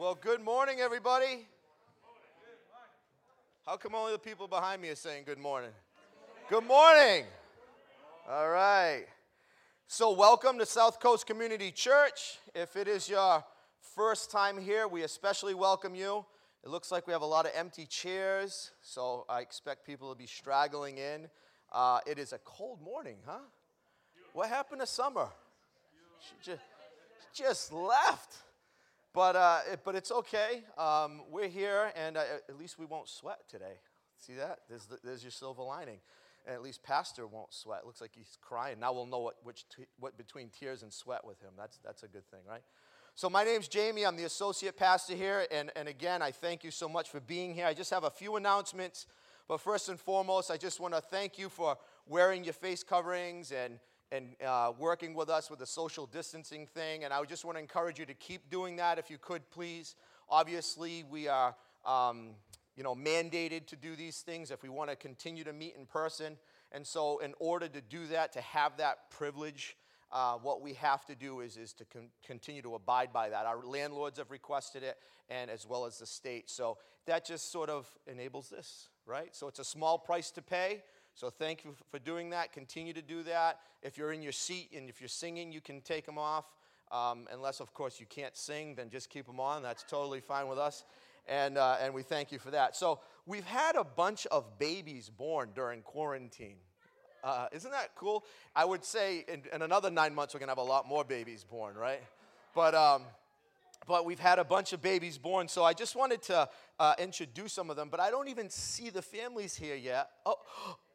Well, good morning, everybody. How come only the people behind me are saying good morning? Good morning. All right. So, welcome to South Coast Community Church. If it is your first time here, we especially welcome you. It looks like we have a lot of empty chairs, so I expect people to be straggling in. Uh, it is a cold morning, huh? What happened to summer? She just, just left. But, uh, it, but it's okay. Um, we're here, and uh, at least we won't sweat today. See that? There's, the, there's your silver lining. And at least Pastor won't sweat. Looks like he's crying. Now we'll know what, which what between tears and sweat with him. That's, that's a good thing, right? So, my name's Jamie. I'm the associate pastor here. And, and again, I thank you so much for being here. I just have a few announcements. But first and foremost, I just want to thank you for wearing your face coverings and, and uh, working with us with the social distancing thing. And I just want to encourage you to keep doing that if you could, please. Obviously, we are. Um, you know, mandated to do these things if we want to continue to meet in person. And so, in order to do that, to have that privilege, uh, what we have to do is, is to con- continue to abide by that. Our landlords have requested it, and as well as the state. So, that just sort of enables this, right? So, it's a small price to pay. So, thank you for doing that. Continue to do that. If you're in your seat and if you're singing, you can take them off. Um, unless, of course, you can't sing, then just keep them on. That's totally fine with us and, uh, and we thank you for that. So, we've had a bunch of babies born during quarantine. Uh, isn't that cool? I would say in, in another nine months, we're going to have a lot more babies born, right? But, um, but we've had a bunch of babies born, so I just wanted to uh, introduce some of them, but I don't even see the families here yet. Oh,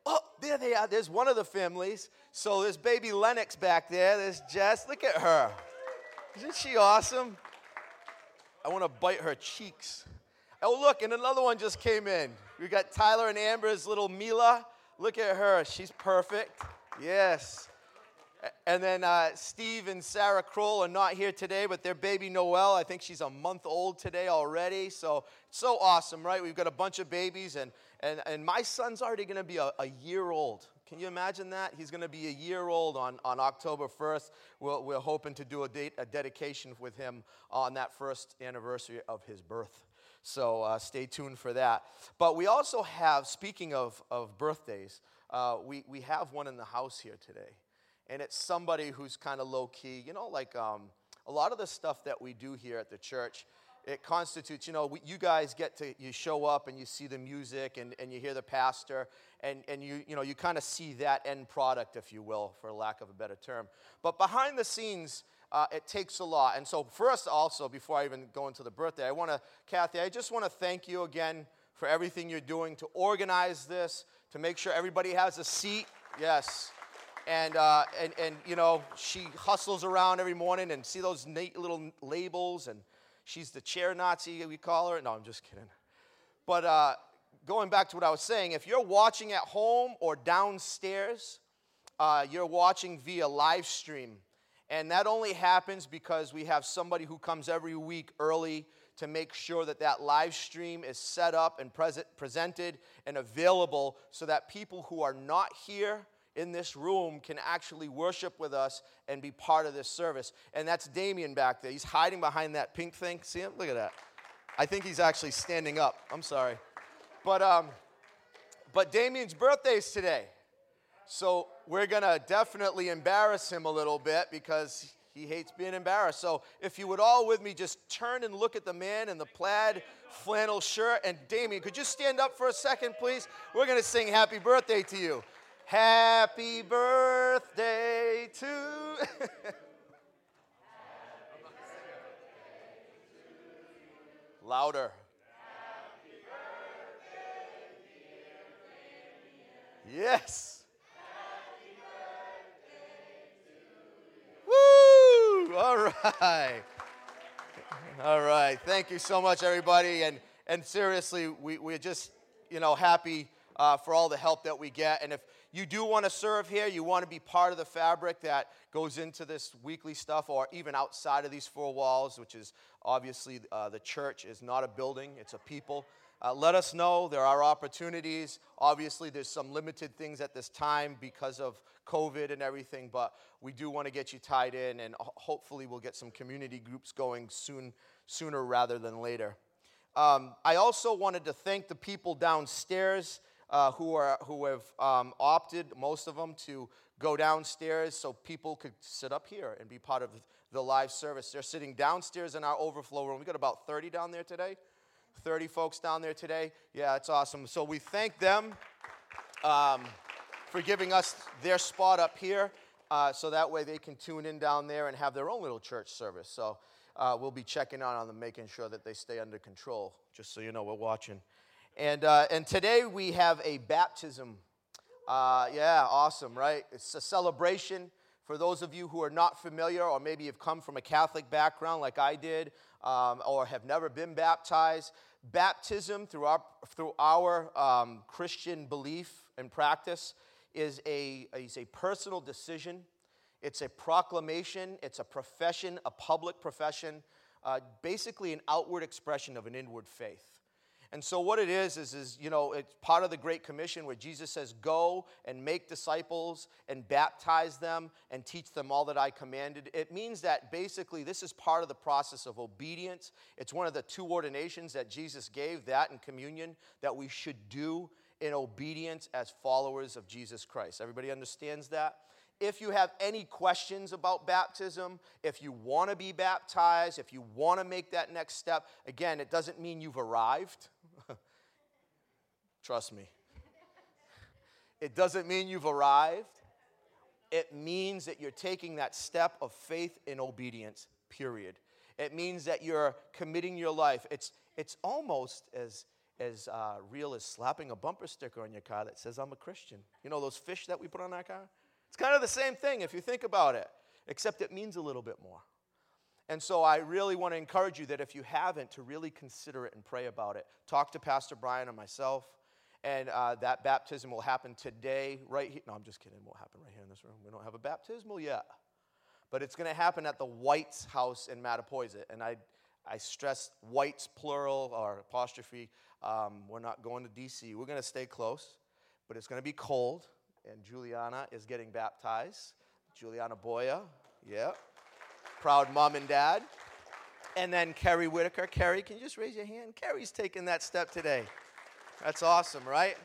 oh, there they are. There's one of the families. So there's baby Lennox back there. There's Jess. Look at her. Isn't she awesome? I want to bite her cheeks. Oh, look, and another one just came in. We got Tyler and Amber's little Mila. Look at her. She's perfect. Yes. And then uh, Steve and Sarah Kroll are not here today, but their baby Noelle, I think she's a month old today already. So it's so awesome, right? We've got a bunch of babies, and, and, and my son's already going to be a, a year old. Can you imagine that? He's going to be a year old on, on October 1st. We're, we're hoping to do a, date, a dedication with him on that first anniversary of his birth. So uh, stay tuned for that. But we also have, speaking of, of birthdays, uh, we, we have one in the house here today. And it's somebody who's kind of low key. You know, like um, a lot of the stuff that we do here at the church, it constitutes, you know, we, you guys get to, you show up and you see the music and, and you hear the pastor and, and you, you know, you kind of see that end product, if you will, for lack of a better term. But behind the scenes, uh, it takes a lot. And so, first, also, before I even go into the birthday, I want to, Kathy, I just want to thank you again for everything you're doing to organize this, to make sure everybody has a seat. Yes. And, uh, and, and, you know, she hustles around every morning and see those neat little labels, and she's the chair Nazi, we call her. No, I'm just kidding. But uh, going back to what I was saying, if you're watching at home or downstairs, uh, you're watching via live stream. And that only happens because we have somebody who comes every week early to make sure that that live stream is set up and present, presented and available so that people who are not here in this room can actually worship with us and be part of this service. And that's Damien back there. He's hiding behind that pink thing. See him? Look at that. I think he's actually standing up. I'm sorry. But, um, but Damien's birthday is today. So we're going to definitely embarrass him a little bit because he hates being embarrassed. So if you would all with me just turn and look at the man in the plaid flannel shirt. And Damien, could you stand up for a second, please? We're going to sing happy birthday to you. Happy birthday to. Louder. Yes. Woo! All right. All right. Thank you so much, everybody. And, and seriously, we, we're just, you know, happy uh, for all the help that we get. And if you do want to serve here, you want to be part of the fabric that goes into this weekly stuff, or even outside of these four walls, which is obviously uh, the church is not a building, it's a people. Uh, let us know. There are opportunities. Obviously, there's some limited things at this time because of COVID and everything, but we do want to get you tied in, and hopefully, we'll get some community groups going soon, sooner rather than later. Um, I also wanted to thank the people downstairs uh, who, are, who have um, opted, most of them, to go downstairs so people could sit up here and be part of the live service. They're sitting downstairs in our overflow room. We got about 30 down there today. 30 folks down there today. Yeah, it's awesome. So we thank them um, for giving us their spot up here uh, so that way they can tune in down there and have their own little church service. So uh, we'll be checking on them, making sure that they stay under control, just so you know we're watching. And, uh, and today we have a baptism. Uh, yeah, awesome, right? It's a celebration. For those of you who are not familiar, or maybe you've come from a Catholic background like I did, um, or have never been baptized, baptism through our, through our um, Christian belief and practice is a, is a personal decision. It's a proclamation, it's a profession, a public profession, uh, basically an outward expression of an inward faith. And so what it is is is you know it's part of the great commission where Jesus says go and make disciples and baptize them and teach them all that I commanded. It means that basically this is part of the process of obedience. It's one of the two ordinations that Jesus gave that in communion that we should do in obedience as followers of Jesus Christ. Everybody understands that? If you have any questions about baptism, if you want to be baptized, if you want to make that next step, again, it doesn't mean you've arrived. Trust me. It doesn't mean you've arrived. It means that you're taking that step of faith and obedience, period. It means that you're committing your life. It's, it's almost as as uh, real as slapping a bumper sticker on your car that says, I'm a Christian. You know those fish that we put on our car? It's kind of the same thing if you think about it, except it means a little bit more. And so I really want to encourage you that if you haven't, to really consider it and pray about it. Talk to Pastor Brian and myself, and uh, that baptism will happen today, right here. No, I'm just kidding. It won't happen right here in this room. We don't have a baptismal yet. But it's going to happen at the White's house in Mattapoisett. And I, I stress White's plural or apostrophe um, we're not going to DC. We're going to stay close, but it's going to be cold. And Juliana is getting baptized. Juliana Boya, yeah. Proud mom and dad. And then Kerry Whitaker. Kerry, can you just raise your hand? Kerry's taking that step today. That's awesome, right?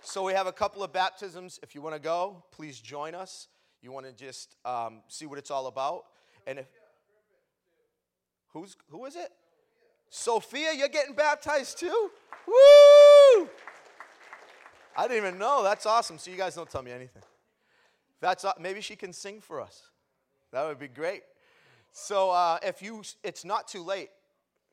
So we have a couple of baptisms. If you want to go, please join us. You want to just um, see what it's all about. And if who's who is it? Sophia, you're getting baptized too? Woo! I didn't even know. That's awesome. So you guys don't tell me anything. That's maybe she can sing for us. That would be great. So uh, if you, it's not too late.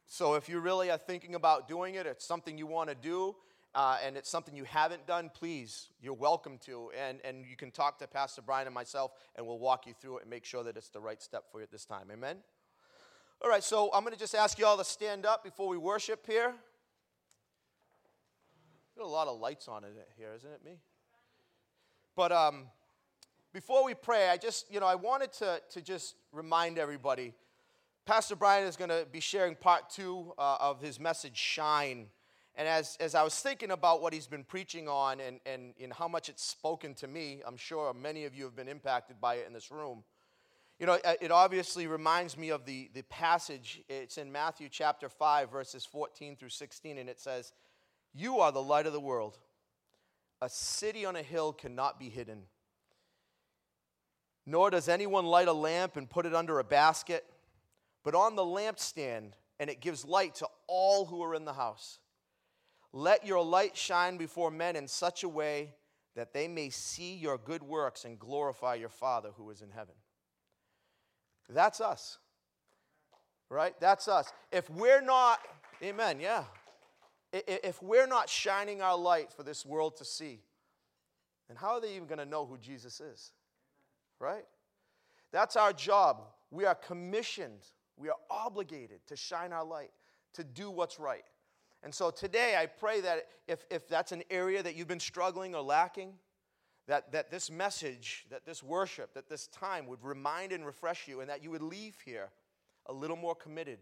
So if you really are thinking about doing it, it's something you want to do, uh, and it's something you haven't done, please, you're welcome to. And, and you can talk to Pastor Brian and myself, and we'll walk you through it and make sure that it's the right step for you at this time. Amen? All right, so I'm going to just ask you all to stand up before we worship here. Got a lot of lights on it here, isn't it me? But um, before we pray, I just, you know, I wanted to, to just remind everybody. Pastor Brian is going to be sharing part two uh, of his message, Shine. And as, as I was thinking about what he's been preaching on and, and, and how much it's spoken to me, I'm sure many of you have been impacted by it in this room. You know, it obviously reminds me of the, the passage. It's in Matthew chapter 5, verses 14 through 16, and it says, You are the light of the world. A city on a hill cannot be hidden. Nor does anyone light a lamp and put it under a basket, but on the lampstand, and it gives light to all who are in the house. Let your light shine before men in such a way that they may see your good works and glorify your Father who is in heaven. That's us. Right? That's us. If we're not, amen, yeah. If we're not shining our light for this world to see, then how are they even going to know who Jesus is? Right? That's our job. We are commissioned, we are obligated to shine our light, to do what's right. And so today, I pray that if, if that's an area that you've been struggling or lacking, that, that this message, that this worship, that this time would remind and refresh you, and that you would leave here a little more committed,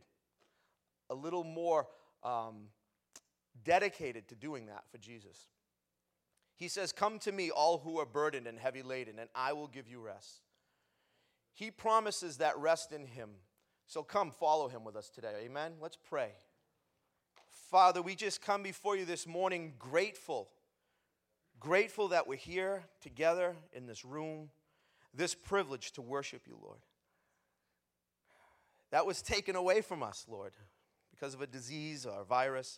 a little more um, dedicated to doing that for Jesus. He says, Come to me, all who are burdened and heavy laden, and I will give you rest. He promises that rest in Him So come follow him with us today. Amen. Let's pray. Father, we just come before you this morning grateful. Grateful that we're here together in this room, this privilege to worship you, Lord. That was taken away from us, Lord, because of a disease or a virus.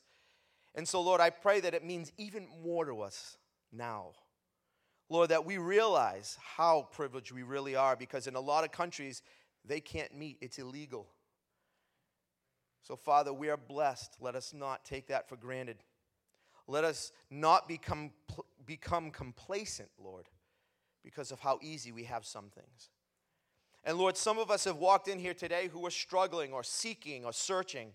And so, Lord, I pray that it means even more to us now. Lord, that we realize how privileged we really are because in a lot of countries, they can't meet, it's illegal. So, Father, we are blessed. Let us not take that for granted. Let us not become, become complacent, Lord, because of how easy we have some things. And Lord, some of us have walked in here today who are struggling or seeking or searching.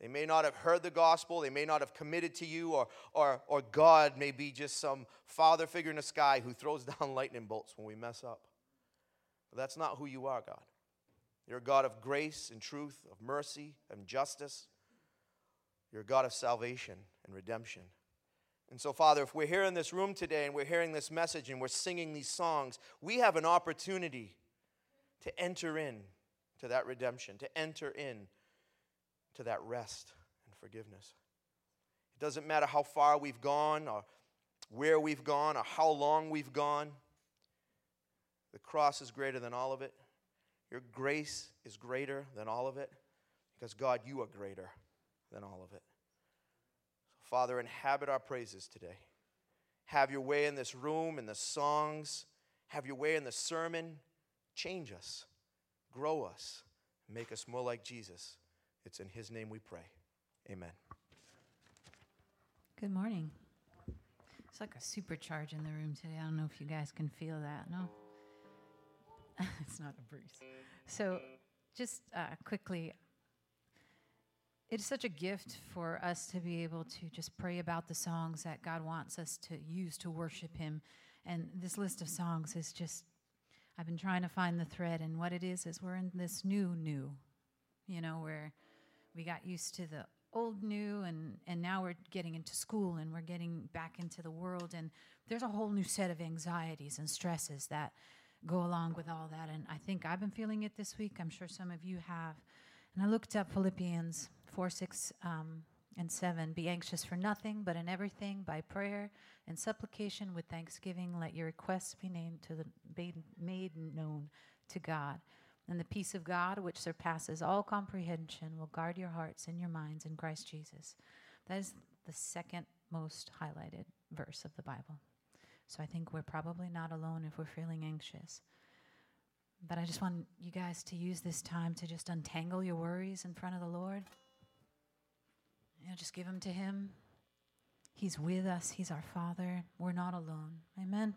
They may not have heard the gospel, they may not have committed to you, or, or, or God may be just some father figure in the sky who throws down lightning bolts when we mess up. But that's not who you are, God. You're a God of grace and truth, of mercy and justice. You're a God of salvation and redemption. And so, Father, if we're here in this room today and we're hearing this message and we're singing these songs, we have an opportunity to enter in to that redemption, to enter in to that rest and forgiveness. It doesn't matter how far we've gone or where we've gone or how long we've gone. The cross is greater than all of it. Your grace is greater than all of it because, God, you are greater than all of it. So, Father, inhabit our praises today. Have your way in this room, in the songs. Have your way in the sermon. Change us, grow us, make us more like Jesus. It's in His name we pray. Amen. Good morning. It's like a supercharge in the room today. I don't know if you guys can feel that. No? it's not a breeze. So, just uh, quickly, it is such a gift for us to be able to just pray about the songs that God wants us to use to worship Him. And this list of songs is just, I've been trying to find the thread. And what it is, is we're in this new, new, you know, where we got used to the old new and and now we're getting into school and we're getting back into the world and there's a whole new set of anxieties and stresses that go along with all that and i think i've been feeling it this week. I'm sure some of you have. And i looked up philippians 4 6 um, and 7 be anxious for nothing but in everything by prayer and supplication with thanksgiving let your requests be named to the made known to god and the peace of God, which surpasses all comprehension, will guard your hearts and your minds in Christ Jesus. That is the second most highlighted verse of the Bible. So I think we're probably not alone if we're feeling anxious. But I just want you guys to use this time to just untangle your worries in front of the Lord. You know, just give them to Him. He's with us, He's our Father. We're not alone. Amen.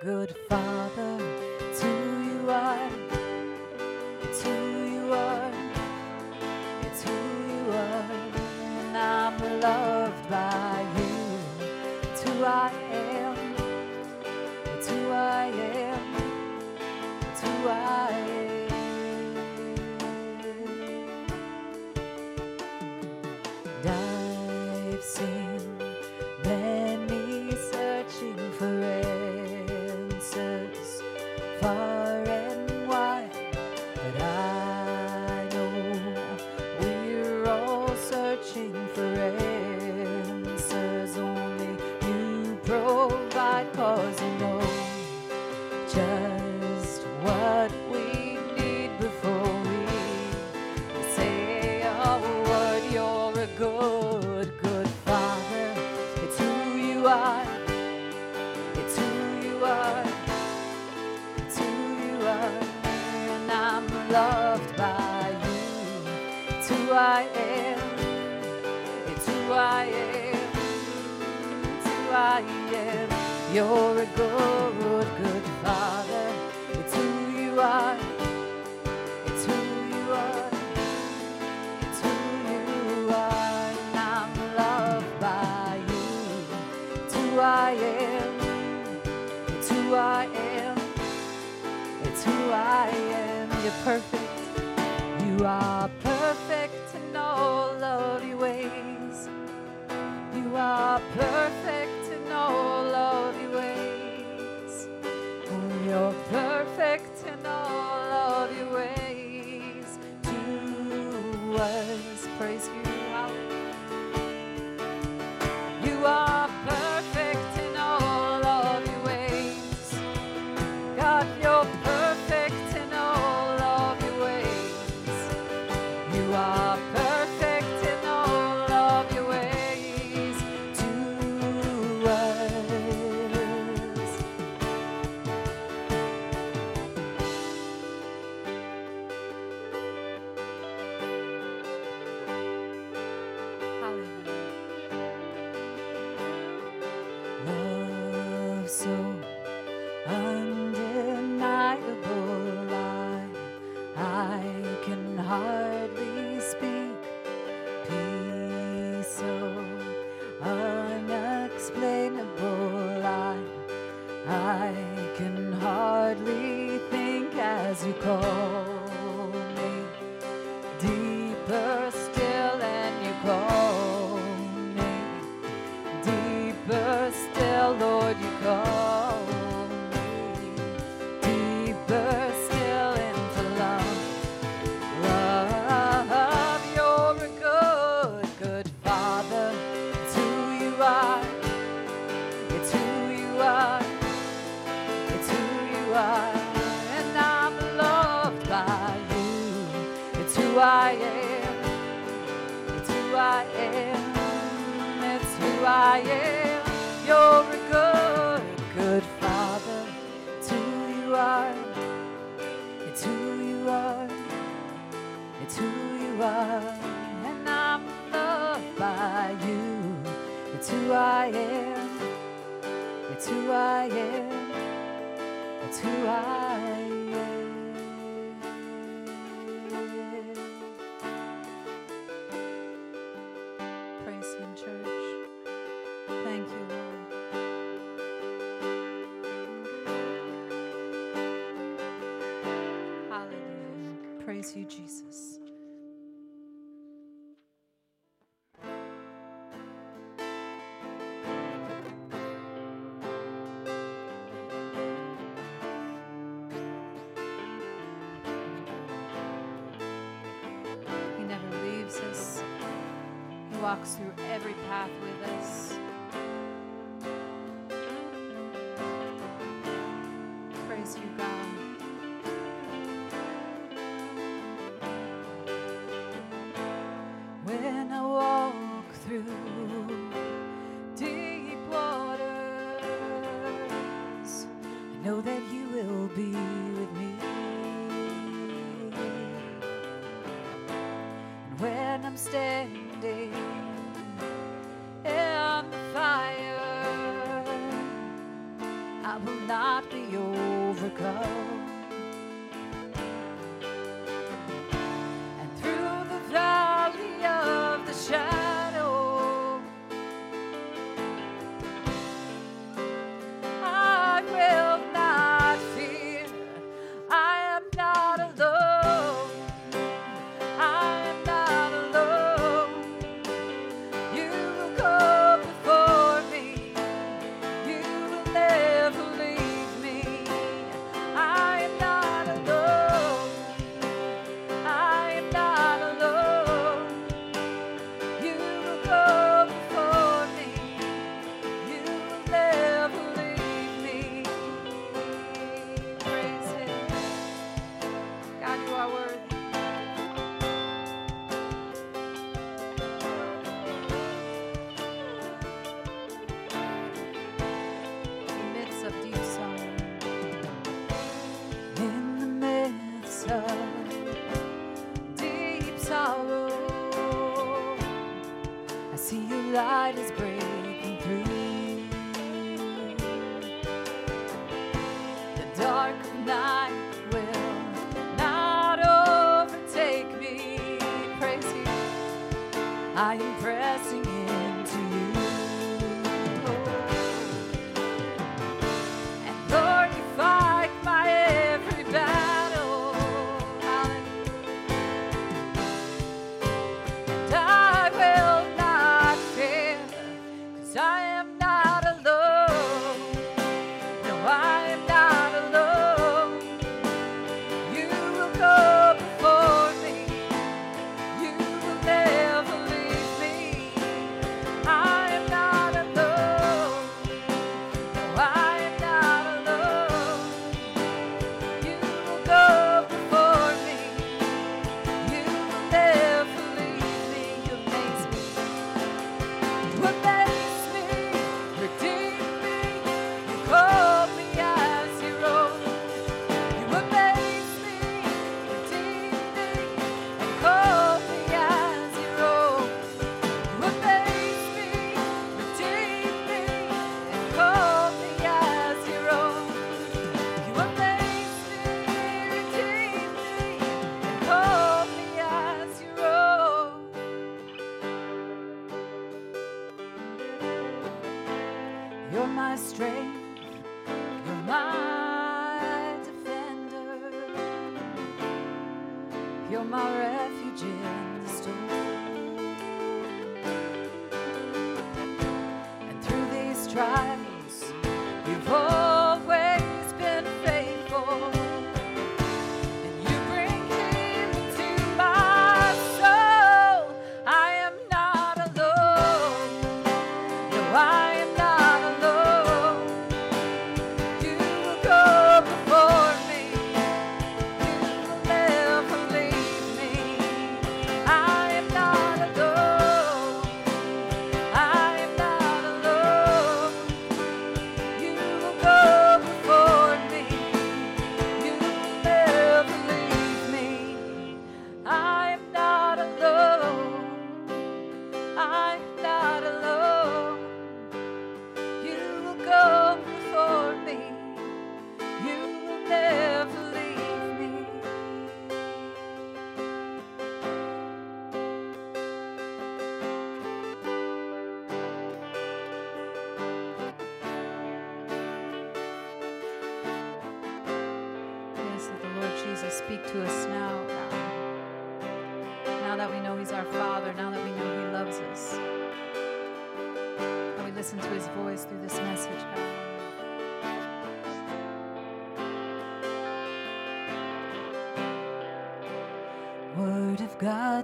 Good, father.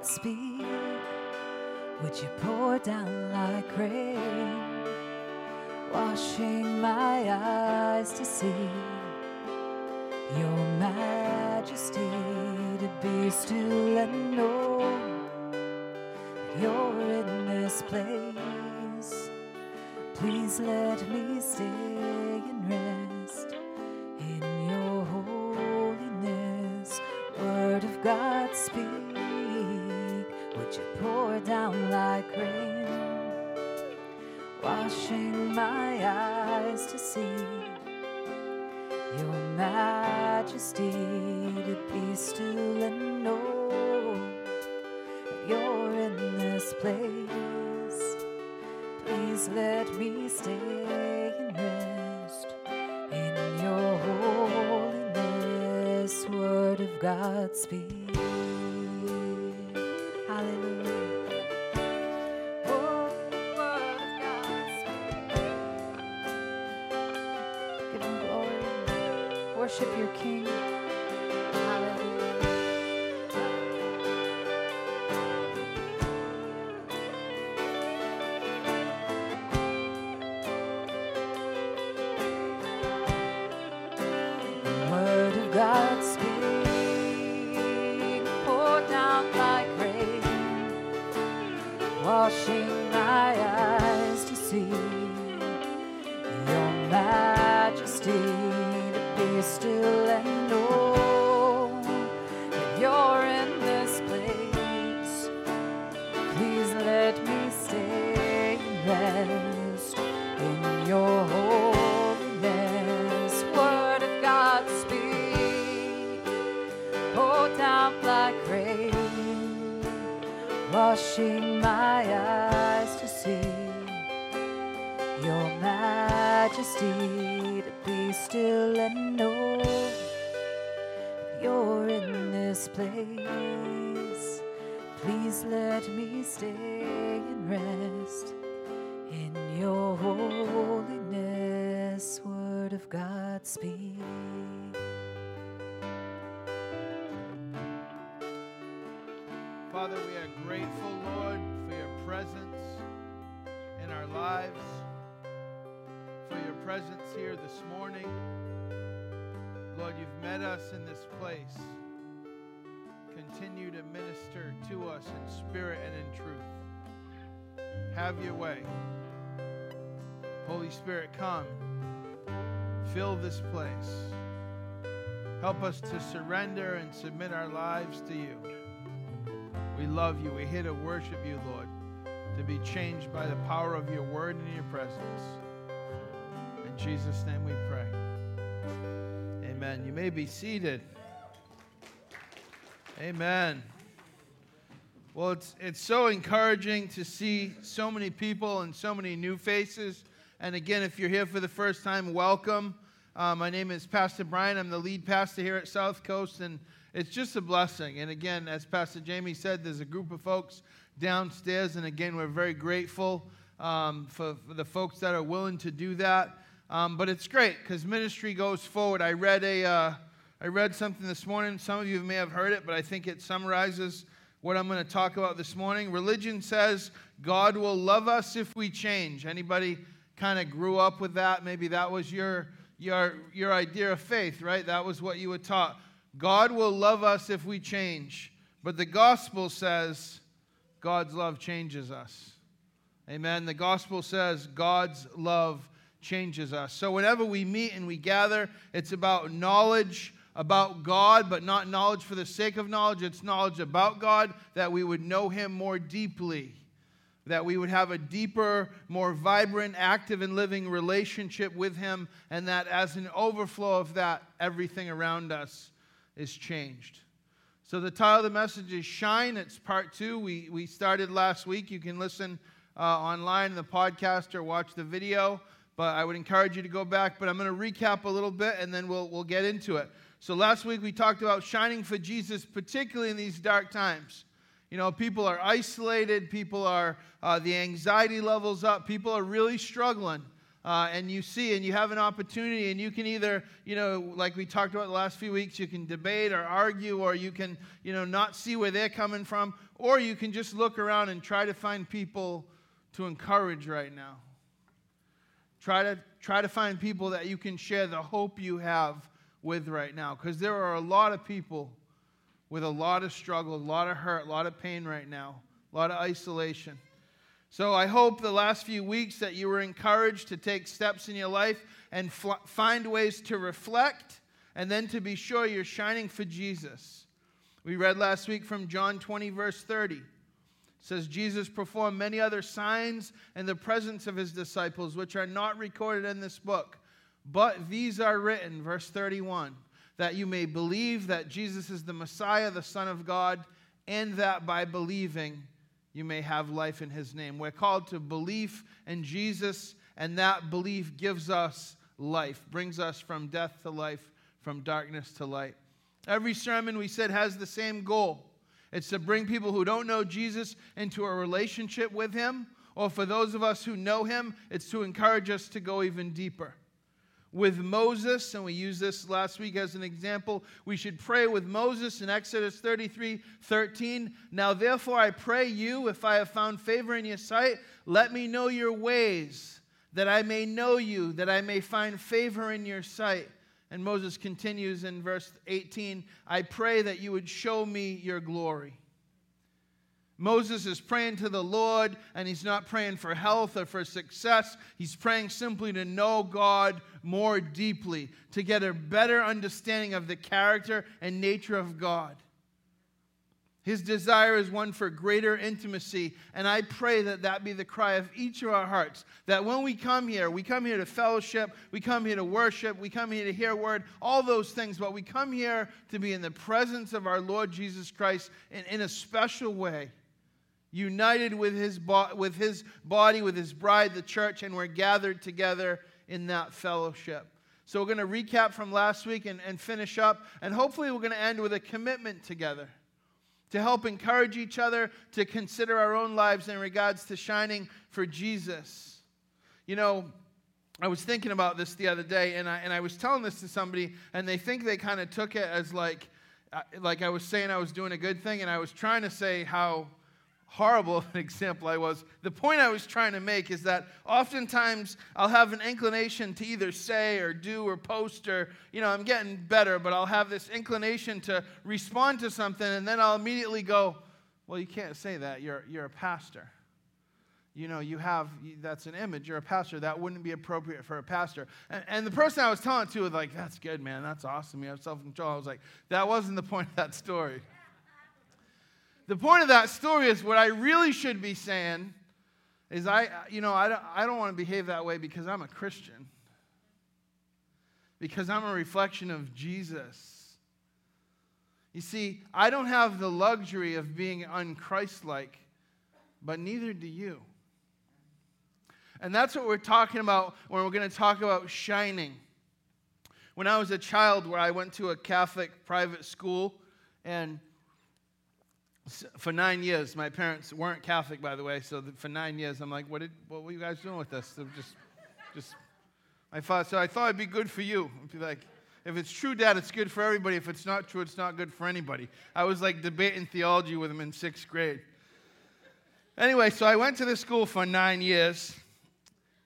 speak, would you pour down like rain, washing my eyes to see your majesty to be still and know you're in this place. Please let me stay. Godspeed. Hallelujah. Oh, worship your King. fill this place. Help us to surrender and submit our lives to you. We love you. We here to worship you, Lord, to be changed by the power of your word and your presence. In Jesus' name we pray. Amen. You may be seated. Amen. Well, it's, it's so encouraging to see so many people and so many new faces. And again, if you're here for the first time, welcome. Uh, my name is Pastor Brian. I'm the lead pastor here at South Coast, and it's just a blessing. And again, as Pastor Jamie said, there's a group of folks downstairs, and again, we're very grateful um, for, for, the folks that are willing to do that. Um, but it's great because ministry goes forward. I read a, uh, I read something this morning. Some of you may have heard it, but I think it summarizes what I'm going to talk about this morning. Religion says God will love us if we change. Anybody kind of grew up with that? Maybe that was your your your idea of faith, right? That was what you were taught. God will love us if we change. But the gospel says God's love changes us. Amen. The gospel says God's love changes us. So whenever we meet and we gather, it's about knowledge about God, but not knowledge for the sake of knowledge. It's knowledge about God that we would know Him more deeply, that we would have a deeper, more vibrant, active, and living relationship with Him, and that as an overflow of that, everything around us is changed. So the title of the message is Shine. It's part two. We, we started last week. You can listen uh, online in the podcast or watch the video but I would encourage you to go back. But I'm going to recap a little bit and then we'll, we'll get into it. So last week we talked about shining for Jesus, particularly in these dark times. You know, people are isolated, people are, uh, the anxiety levels up, people are really struggling. Uh, and you see, and you have an opportunity, and you can either, you know, like we talked about the last few weeks, you can debate or argue, or you can, you know, not see where they're coming from, or you can just look around and try to find people to encourage right now. Try to, try to find people that you can share the hope you have with right now. Because there are a lot of people with a lot of struggle, a lot of hurt, a lot of pain right now, a lot of isolation. So I hope the last few weeks that you were encouraged to take steps in your life and fl- find ways to reflect and then to be sure you're shining for Jesus. We read last week from John 20, verse 30 says Jesus performed many other signs in the presence of his disciples, which are not recorded in this book. But these are written, verse 31, that you may believe that Jesus is the Messiah, the Son of God, and that by believing you may have life in his name. We're called to belief in Jesus, and that belief gives us life, brings us from death to life, from darkness to light. Every sermon we said has the same goal it's to bring people who don't know Jesus into a relationship with him. Or for those of us who know him, it's to encourage us to go even deeper. With Moses, and we used this last week as an example, we should pray with Moses in Exodus 33 13. Now, therefore, I pray you, if I have found favor in your sight, let me know your ways, that I may know you, that I may find favor in your sight. And Moses continues in verse 18 I pray that you would show me your glory. Moses is praying to the Lord, and he's not praying for health or for success. He's praying simply to know God more deeply, to get a better understanding of the character and nature of God. His desire is one for greater intimacy. And I pray that that be the cry of each of our hearts. That when we come here, we come here to fellowship, we come here to worship, we come here to hear word, all those things. But we come here to be in the presence of our Lord Jesus Christ in, in a special way. United with his, bo- with his body, with his bride, the church, and we're gathered together in that fellowship. So we're going to recap from last week and, and finish up. And hopefully, we're going to end with a commitment together to help encourage each other to consider our own lives in regards to shining for Jesus. You know, I was thinking about this the other day, and I, and I was telling this to somebody, and they think they kind of took it as like, uh, like I was saying I was doing a good thing, and I was trying to say how horrible of an example I was. The point I was trying to make is that oftentimes I'll have an inclination to either say or do or post or, you know, I'm getting better, but I'll have this inclination to respond to something and then I'll immediately go, well, you can't say that. You're, you're a pastor. You know, you have, that's an image. You're a pastor. That wouldn't be appropriate for a pastor. And, and the person I was telling to was like, that's good, man. That's awesome. You have self control. I was like, that wasn't the point of that story the point of that story is what I really should be saying is I, you know, I don't, I don't want to behave that way because I'm a Christian. Because I'm a reflection of Jesus. You see, I don't have the luxury of being unchristlike, but neither do you. And that's what we're talking about when we're going to talk about shining. When I was a child, where I went to a Catholic private school, and for nine years, my parents weren't Catholic, by the way. So for nine years, I'm like, what, did, what were you guys doing with this? just, just, I thought, so I thought it'd be good for you. I'd be like, if it's true, Dad, it's good for everybody. If it's not true, it's not good for anybody. I was like debating theology with him in sixth grade. Anyway, so I went to this school for nine years,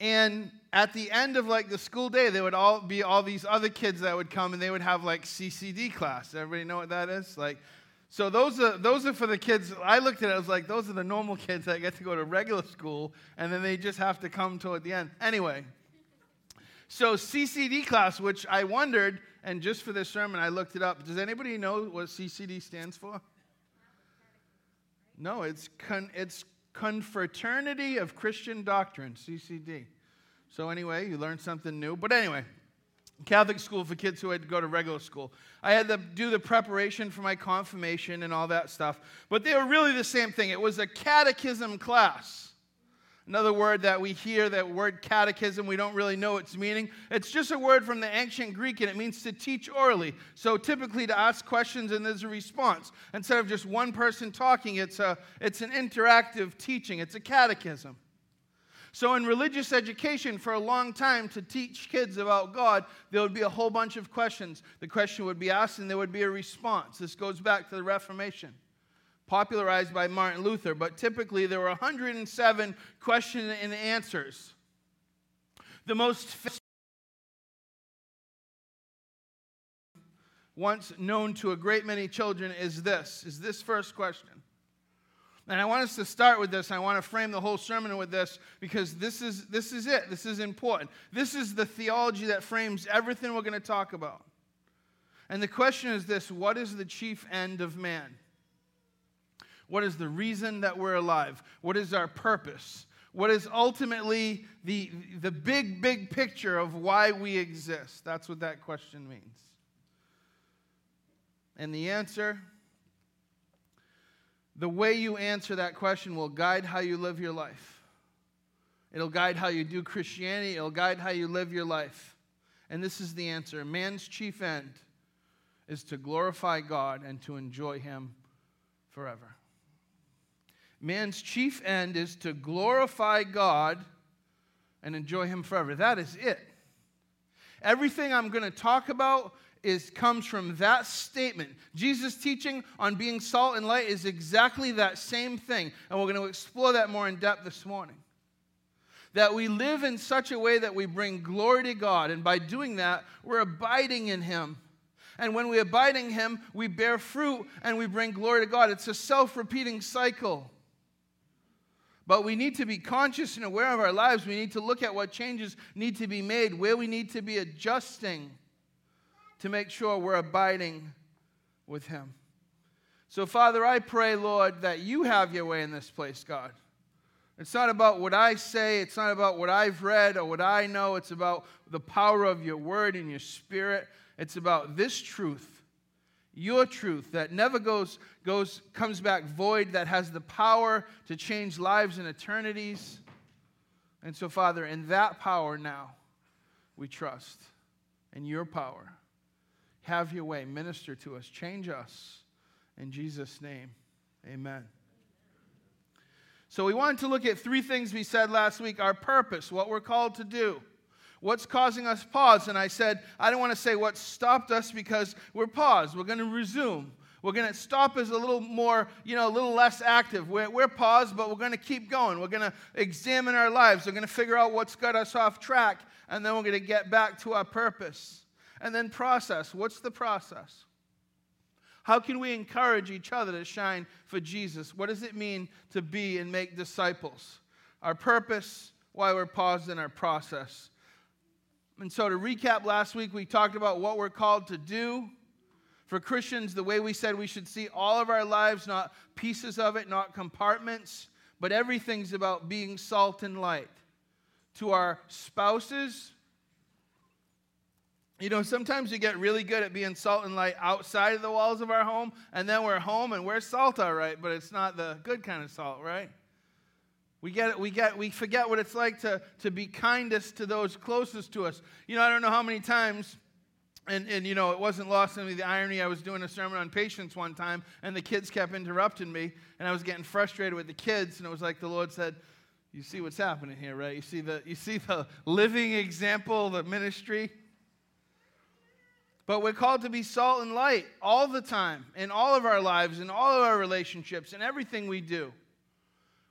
and at the end of like the school day, there would all be all these other kids that would come, and they would have like CCD class. Everybody know what that is? Like, so those are those are for the kids. I looked at it, I was like, those are the normal kids that get to go to regular school, and then they just have to come toward the end. Anyway, so CCD class, which I wondered, and just for this sermon, I looked it up. Does anybody know what CCD stands for? No, it's con, it's Confraternity of Christian Doctrine, CCD. So anyway, you learned something new. But anyway, Catholic school for kids who had to go to regular school. I had to do the preparation for my confirmation and all that stuff. But they were really the same thing. It was a catechism class. Another word that we hear, that word catechism, we don't really know its meaning. It's just a word from the ancient Greek and it means to teach orally. So typically to ask questions and there's a response. Instead of just one person talking, it's, a, it's an interactive teaching, it's a catechism. So, in religious education, for a long time, to teach kids about God, there would be a whole bunch of questions. The question would be asked, and there would be a response. This goes back to the Reformation, popularized by Martin Luther. But typically, there were 107 questions and answers. The most once known to a great many children is this is this first question and I want us to start with this. I want to frame the whole sermon with this because this is, this is it. This is important. This is the theology that frames everything we're going to talk about. And the question is this what is the chief end of man? What is the reason that we're alive? What is our purpose? What is ultimately the, the big, big picture of why we exist? That's what that question means. And the answer the way you answer that question will guide how you live your life. It'll guide how you do Christianity, it'll guide how you live your life. And this is the answer man's chief end is to glorify God and to enjoy Him forever. Man's chief end is to glorify God and enjoy Him forever. That is it. Everything I'm going to talk about is comes from that statement. Jesus' teaching on being salt and light is exactly that same thing. And we're going to explore that more in depth this morning. That we live in such a way that we bring glory to God. And by doing that, we're abiding in Him. And when we abide in Him, we bear fruit and we bring glory to God. It's a self repeating cycle. But we need to be conscious and aware of our lives. We need to look at what changes need to be made, where we need to be adjusting to make sure we're abiding with Him. So, Father, I pray, Lord, that you have your way in this place, God. It's not about what I say, it's not about what I've read or what I know. It's about the power of your word and your spirit. It's about this truth, your truth that never goes, goes comes back void, that has the power to change lives and eternities. And so, Father, in that power now, we trust. In your power. Have your way. Minister to us. Change us. In Jesus' name, amen. So, we wanted to look at three things we said last week our purpose, what we're called to do. What's causing us pause? And I said, I don't want to say what stopped us because we're paused. We're going to resume. We're going to stop as a little more, you know, a little less active. We're, we're paused, but we're going to keep going. We're going to examine our lives. We're going to figure out what's got us off track, and then we're going to get back to our purpose. And then process. What's the process? How can we encourage each other to shine for Jesus? What does it mean to be and make disciples? Our purpose, why we're paused in our process. And so, to recap last week, we talked about what we're called to do. For Christians, the way we said we should see all of our lives, not pieces of it, not compartments, but everything's about being salt and light. To our spouses, you know, sometimes you get really good at being salt and light outside of the walls of our home, and then we're home and we're salt, all right, but it's not the good kind of salt, right? We get we get we forget what it's like to, to be kindest to those closest to us. You know, I don't know how many times and, and you know, it wasn't lost on me the irony. I was doing a sermon on patience one time, and the kids kept interrupting me, and I was getting frustrated with the kids, and it was like the Lord said, You see what's happening here, right? You see the you see the living example, the ministry. But we're called to be salt and light all the time, in all of our lives, in all of our relationships, in everything we do.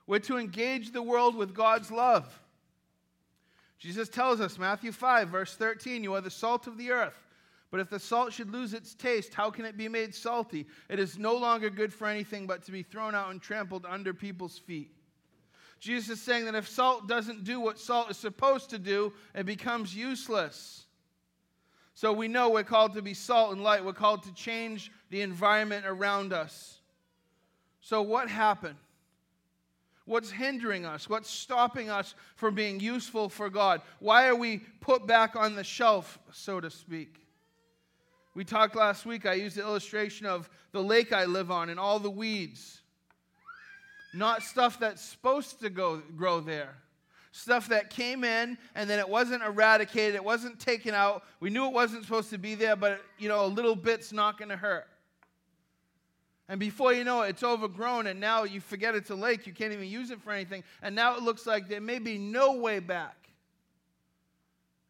We're to engage the world with God's love. Jesus tells us, Matthew 5, verse 13, you are the salt of the earth. But if the salt should lose its taste, how can it be made salty? It is no longer good for anything but to be thrown out and trampled under people's feet. Jesus is saying that if salt doesn't do what salt is supposed to do, it becomes useless. So we know we're called to be salt and light. We're called to change the environment around us. So, what happened? What's hindering us? What's stopping us from being useful for God? Why are we put back on the shelf, so to speak? We talked last week, I used the illustration of the lake I live on and all the weeds. Not stuff that's supposed to go, grow there. Stuff that came in and then it wasn't eradicated, it wasn't taken out. We knew it wasn't supposed to be there, but you know, a little bit's not going to hurt. And before you know it, it's overgrown, and now you forget it's a lake. You can't even use it for anything. And now it looks like there may be no way back.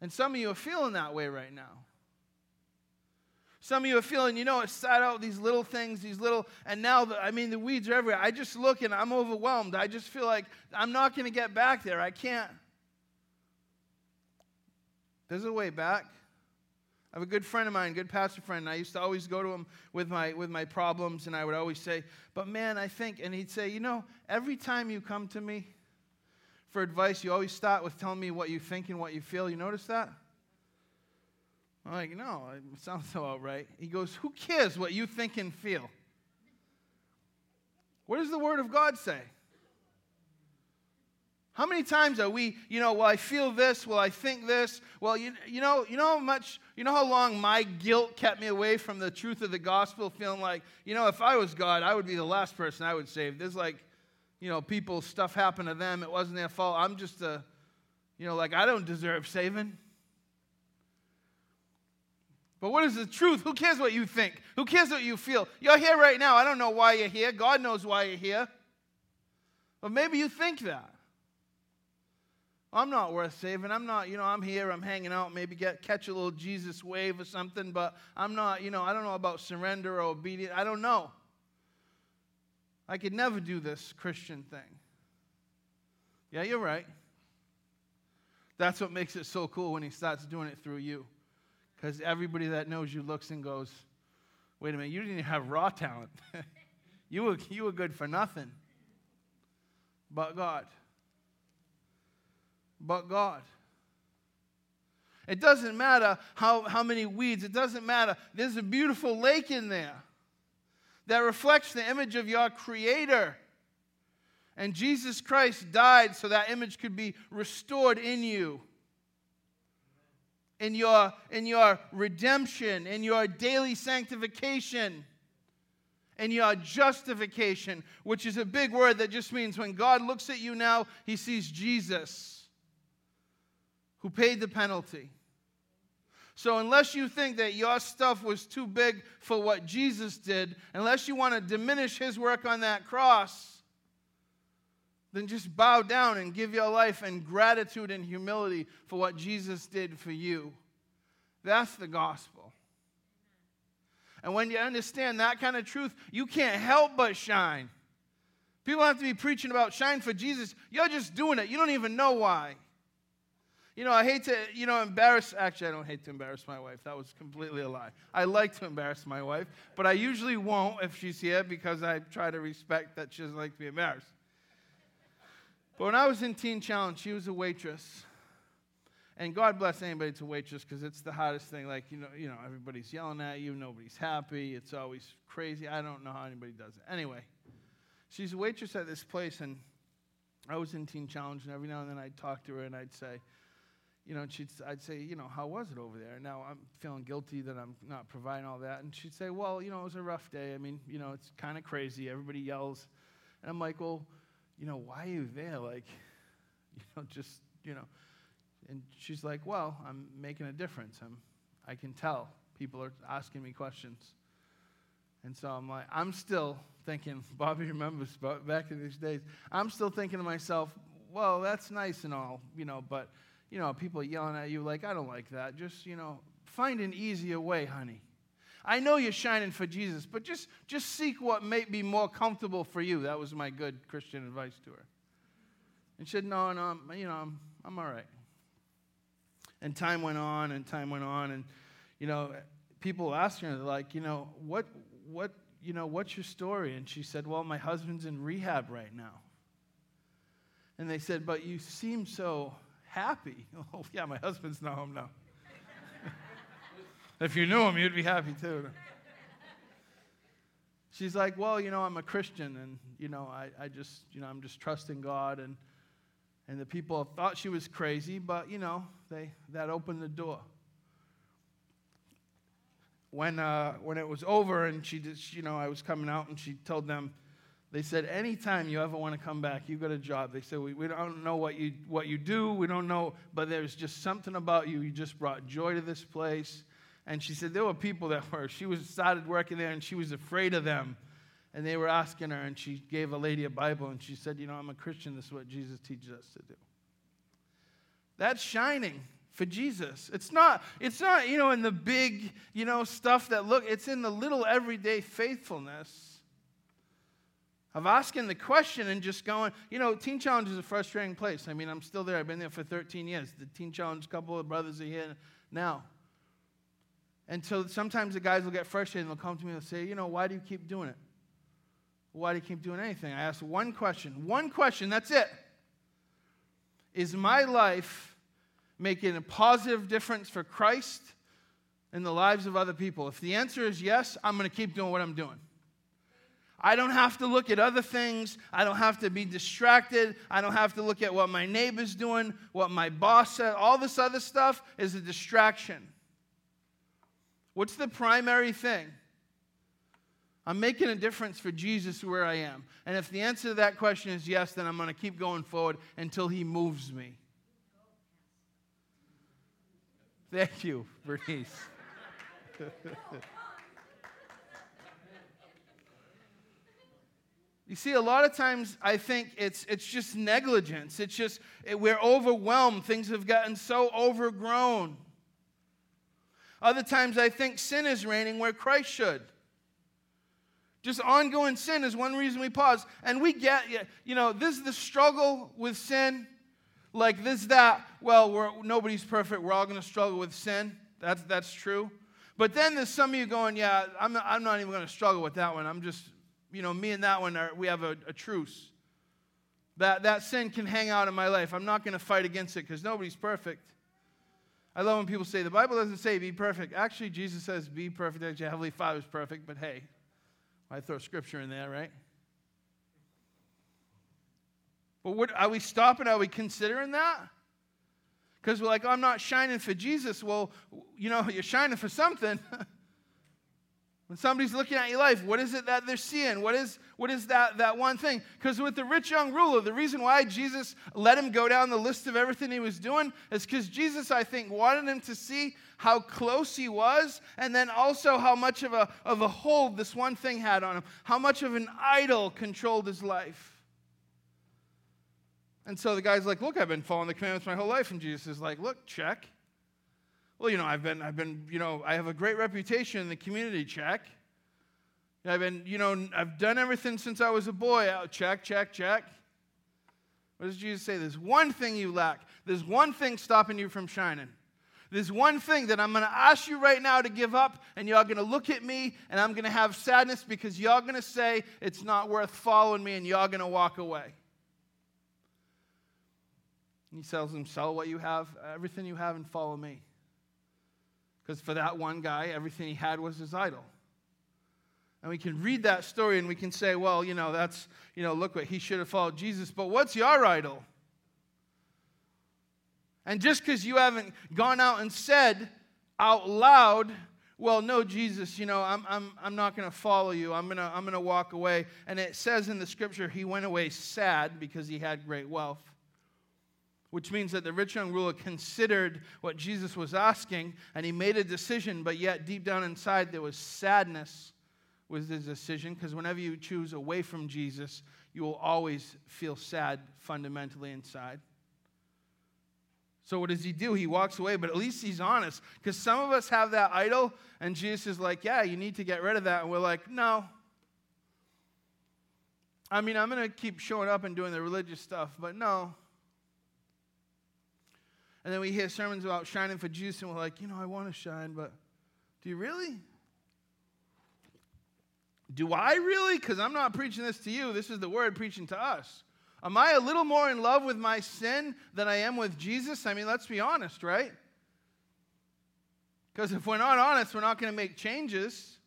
And some of you are feeling that way right now. Some of you are feeling, you know, it sat out these little things, these little, and now, the, I mean, the weeds are everywhere. I just look and I'm overwhelmed. I just feel like I'm not going to get back there. I can't. There's a way back. I have a good friend of mine, good pastor friend, and I used to always go to him with my, with my problems, and I would always say, But man, I think, and he'd say, You know, every time you come to me for advice, you always start with telling me what you think and what you feel. You notice that? I'm like, no, it sounds about right. He goes, Who cares what you think and feel? What does the Word of God say? How many times are we, you know, well, I feel this, well, I think this. Well, you, you know, you know how much, you know how long my guilt kept me away from the truth of the gospel, feeling like, you know, if I was God, I would be the last person I would save. There's like, you know, people, stuff happened to them, it wasn't their fault. I'm just a, you know, like I don't deserve saving. But what is the truth? Who cares what you think? Who cares what you feel? You're here right now. I don't know why you're here. God knows why you're here. But maybe you think that. I'm not worth saving. I'm not, you know, I'm here, I'm hanging out, maybe get catch a little Jesus wave or something, but I'm not, you know, I don't know about surrender or obedience. I don't know. I could never do this Christian thing. Yeah, you're right. That's what makes it so cool when he starts doing it through you. Because everybody that knows you looks and goes, wait a minute, you didn't have raw talent. you, were, you were good for nothing. But God. But God. It doesn't matter how, how many weeds, it doesn't matter. There's a beautiful lake in there that reflects the image of your Creator. And Jesus Christ died so that image could be restored in you in your, in your redemption, in your daily sanctification, in your justification, which is a big word that just means when God looks at you now, he sees Jesus who paid the penalty. So, unless you think that your stuff was too big for what Jesus did, unless you want to diminish his work on that cross, then just bow down and give your life in gratitude and humility for what Jesus did for you. That's the gospel. And when you understand that kind of truth, you can't help but shine. People have to be preaching about shine for Jesus. You're just doing it. You don't even know why. You know, I hate to, you know, embarrass. Actually, I don't hate to embarrass my wife. That was completely a lie. I like to embarrass my wife, but I usually won't if she's here because I try to respect that she doesn't like to be embarrassed. But when I was in Teen Challenge, she was a waitress. And God bless anybody that's a waitress because it's the hottest thing. Like, you know, you know, everybody's yelling at you, nobody's happy, it's always crazy. I don't know how anybody does it. Anyway, she's a waitress at this place, and I was in Teen Challenge, and every now and then I'd talk to her and I'd say, you know, and she'd, I'd say, you know, how was it over there? Now I'm feeling guilty that I'm not providing all that. And she'd say, well, you know, it was a rough day. I mean, you know, it's kind of crazy. Everybody yells. And I'm like, well, you know, why are you there? Like, you know, just, you know. And she's like, well, I'm making a difference. I'm, I can tell. People are asking me questions. And so I'm like, I'm still thinking, Bobby remembers back in these days, I'm still thinking to myself, well, that's nice and all, you know, but, you know, people yelling at you like, I don't like that. Just, you know, find an easier way, honey. I know you're shining for Jesus, but just, just seek what may be more comfortable for you. That was my good Christian advice to her. And she said, No, no, you know, I'm, I'm all right. And time went on and time went on. And, you know, people asking her, like, you know, what, what, you know, what's your story? And she said, Well, my husband's in rehab right now. And they said, But you seem so happy. Oh, yeah, my husband's not home now. If you knew him, you'd be happy too. She's like, Well, you know, I'm a Christian and, you know, I, I just, you know, I'm just trusting God. And, and the people thought she was crazy, but, you know, they, that opened the door when, uh, when it was over and she just, you know, I was coming out and she told them, they said, anytime you ever want to come back, you got a job. They said, we, we don't know what you, what you do. We don't know, but there's just something about you. You just brought joy to this place. And she said, there were people that were, she was started working there and she was afraid of them. And they were asking her, and she gave a lady a Bible and she said, you know, I'm a Christian. This is what Jesus teaches us to do. That's shining for Jesus. It's not, it's not, you know, in the big, you know, stuff that look, it's in the little everyday faithfulness of asking the question and just going, you know, Teen Challenge is a frustrating place. I mean, I'm still there. I've been there for 13 years. The Teen Challenge, couple of brothers are here now. And so sometimes the guys will get frustrated and they'll come to me and say, you know, why do you keep doing it? Why do you keep doing anything? I ask one question. One question, that's it. Is my life making a positive difference for Christ in the lives of other people? If the answer is yes, I'm going to keep doing what I'm doing. I don't have to look at other things. I don't have to be distracted. I don't have to look at what my neighbor's doing, what my boss said. All this other stuff is a distraction. What's the primary thing? I'm making a difference for Jesus where I am. And if the answer to that question is yes, then I'm going to keep going forward until he moves me. Thank you, Bernice. you see, a lot of times I think it's, it's just negligence. It's just it, we're overwhelmed. Things have gotten so overgrown. Other times I think sin is reigning where Christ should. Just ongoing sin is one reason we pause. And we get, you know, this is the struggle with sin like this, that, well, we're nobody's perfect. We're all going to struggle with sin. That's, that's true. But then there's some of you going, yeah, I'm not, I'm not even going to struggle with that one. I'm just, you know, me and that one, are, we have a, a truce. That, that sin can hang out in my life. I'm not going to fight against it because nobody's perfect. I love when people say, the Bible doesn't say be perfect. Actually, Jesus says be perfect as your Heavenly Father is perfect, but hey, I throw scripture in there, right? But what, are we stopping? Are we considering that? Because we're like, I'm not shining for Jesus. Well, you know, you're shining for something. when somebody's looking at your life, what is it that they're seeing? What is, what is that, that one thing? Because with the rich young ruler, the reason why Jesus let him go down the list of everything he was doing is because Jesus, I think, wanted him to see how close he was, and then also how much of a, of a hold this one thing had on him, how much of an idol controlled his life. And so the guy's like, Look, I've been following the commandments my whole life. And Jesus is like, Look, check. Well, you know, I've been, I've been, you know, I have a great reputation in the community, check. I've been, you know, I've done everything since I was a boy. Oh, check, check, check. What does Jesus say? There's one thing you lack. There's one thing stopping you from shining. There's one thing that I'm going to ask you right now to give up, and y'all going to look at me, and I'm going to have sadness because y'all going to say it's not worth following me, and y'all going to walk away. And he tells them, Sell what you have, everything you have, and follow me. Because for that one guy, everything he had was his idol. And we can read that story and we can say, well, you know, that's, you know, look what he should have followed Jesus. But what's your idol? And just because you haven't gone out and said out loud well, no, Jesus, you know, I'm, I'm, I'm not going to follow you. I'm going to I'm going to walk away. And it says in the scripture, he went away sad because he had great wealth, which means that the rich young ruler considered what Jesus was asking and he made a decision, but yet deep down inside there was sadness with his decision because whenever you choose away from Jesus, you will always feel sad fundamentally inside. So what does he do? He walks away, but at least he's honest. Because some of us have that idol, and Jesus is like, Yeah, you need to get rid of that. And we're like, No. I mean, I'm going to keep showing up and doing the religious stuff, but no. And then we hear sermons about shining for Jesus, and we're like, You know, I want to shine, but do you really? Do I really? Because I'm not preaching this to you. This is the word preaching to us. Am I a little more in love with my sin than I am with Jesus? I mean, let's be honest, right? Because if we're not honest, we're not going to make changes.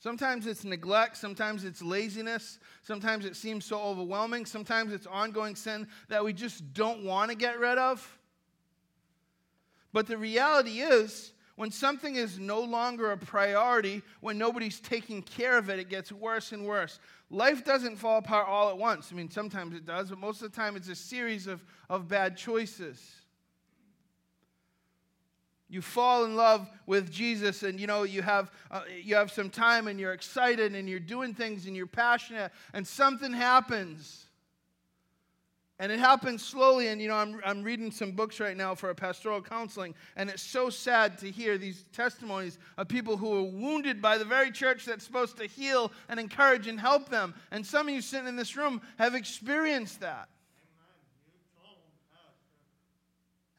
Sometimes it's neglect, sometimes it's laziness, sometimes it seems so overwhelming, sometimes it's ongoing sin that we just don't want to get rid of. But the reality is, when something is no longer a priority, when nobody's taking care of it, it gets worse and worse. Life doesn't fall apart all at once. I mean, sometimes it does, but most of the time it's a series of, of bad choices. You fall in love with Jesus, and you know you have uh, you have some time, and you're excited, and you're doing things, and you're passionate, and something happens and it happens slowly. And, you know, I'm, I'm reading some books right now for a pastoral counseling, and it's so sad to hear these testimonies of people who are wounded by the very church that's supposed to heal and encourage and help them. And some of you sitting in this room have experienced that.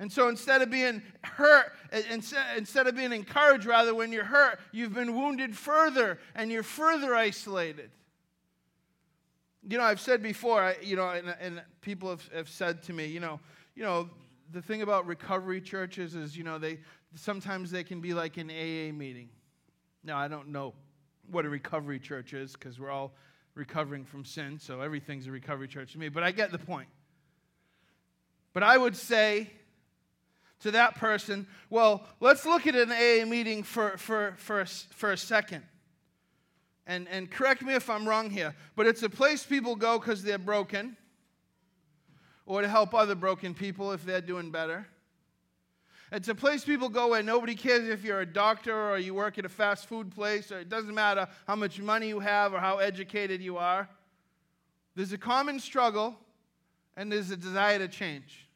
And so instead of being hurt, instead of being encouraged, rather, when you're hurt, you've been wounded further and you're further isolated. You know, I've said before, you know, and, and people have, have said to me, you know, you know, the thing about recovery churches is, you know, they sometimes they can be like an AA meeting. Now, I don't know what a recovery church is because we're all recovering from sin, so everything's a recovery church to me, but I get the point. But I would say to that person, well, let's look at an AA meeting for, for, for, a, for a second and, and correct me if I'm wrong here, but it's a place people go because they're broken or to help other broken people if they're doing better. It's a place people go where nobody cares if you're a doctor or you work at a fast food place, or it doesn't matter how much money you have or how educated you are. There's a common struggle and there's a desire to change.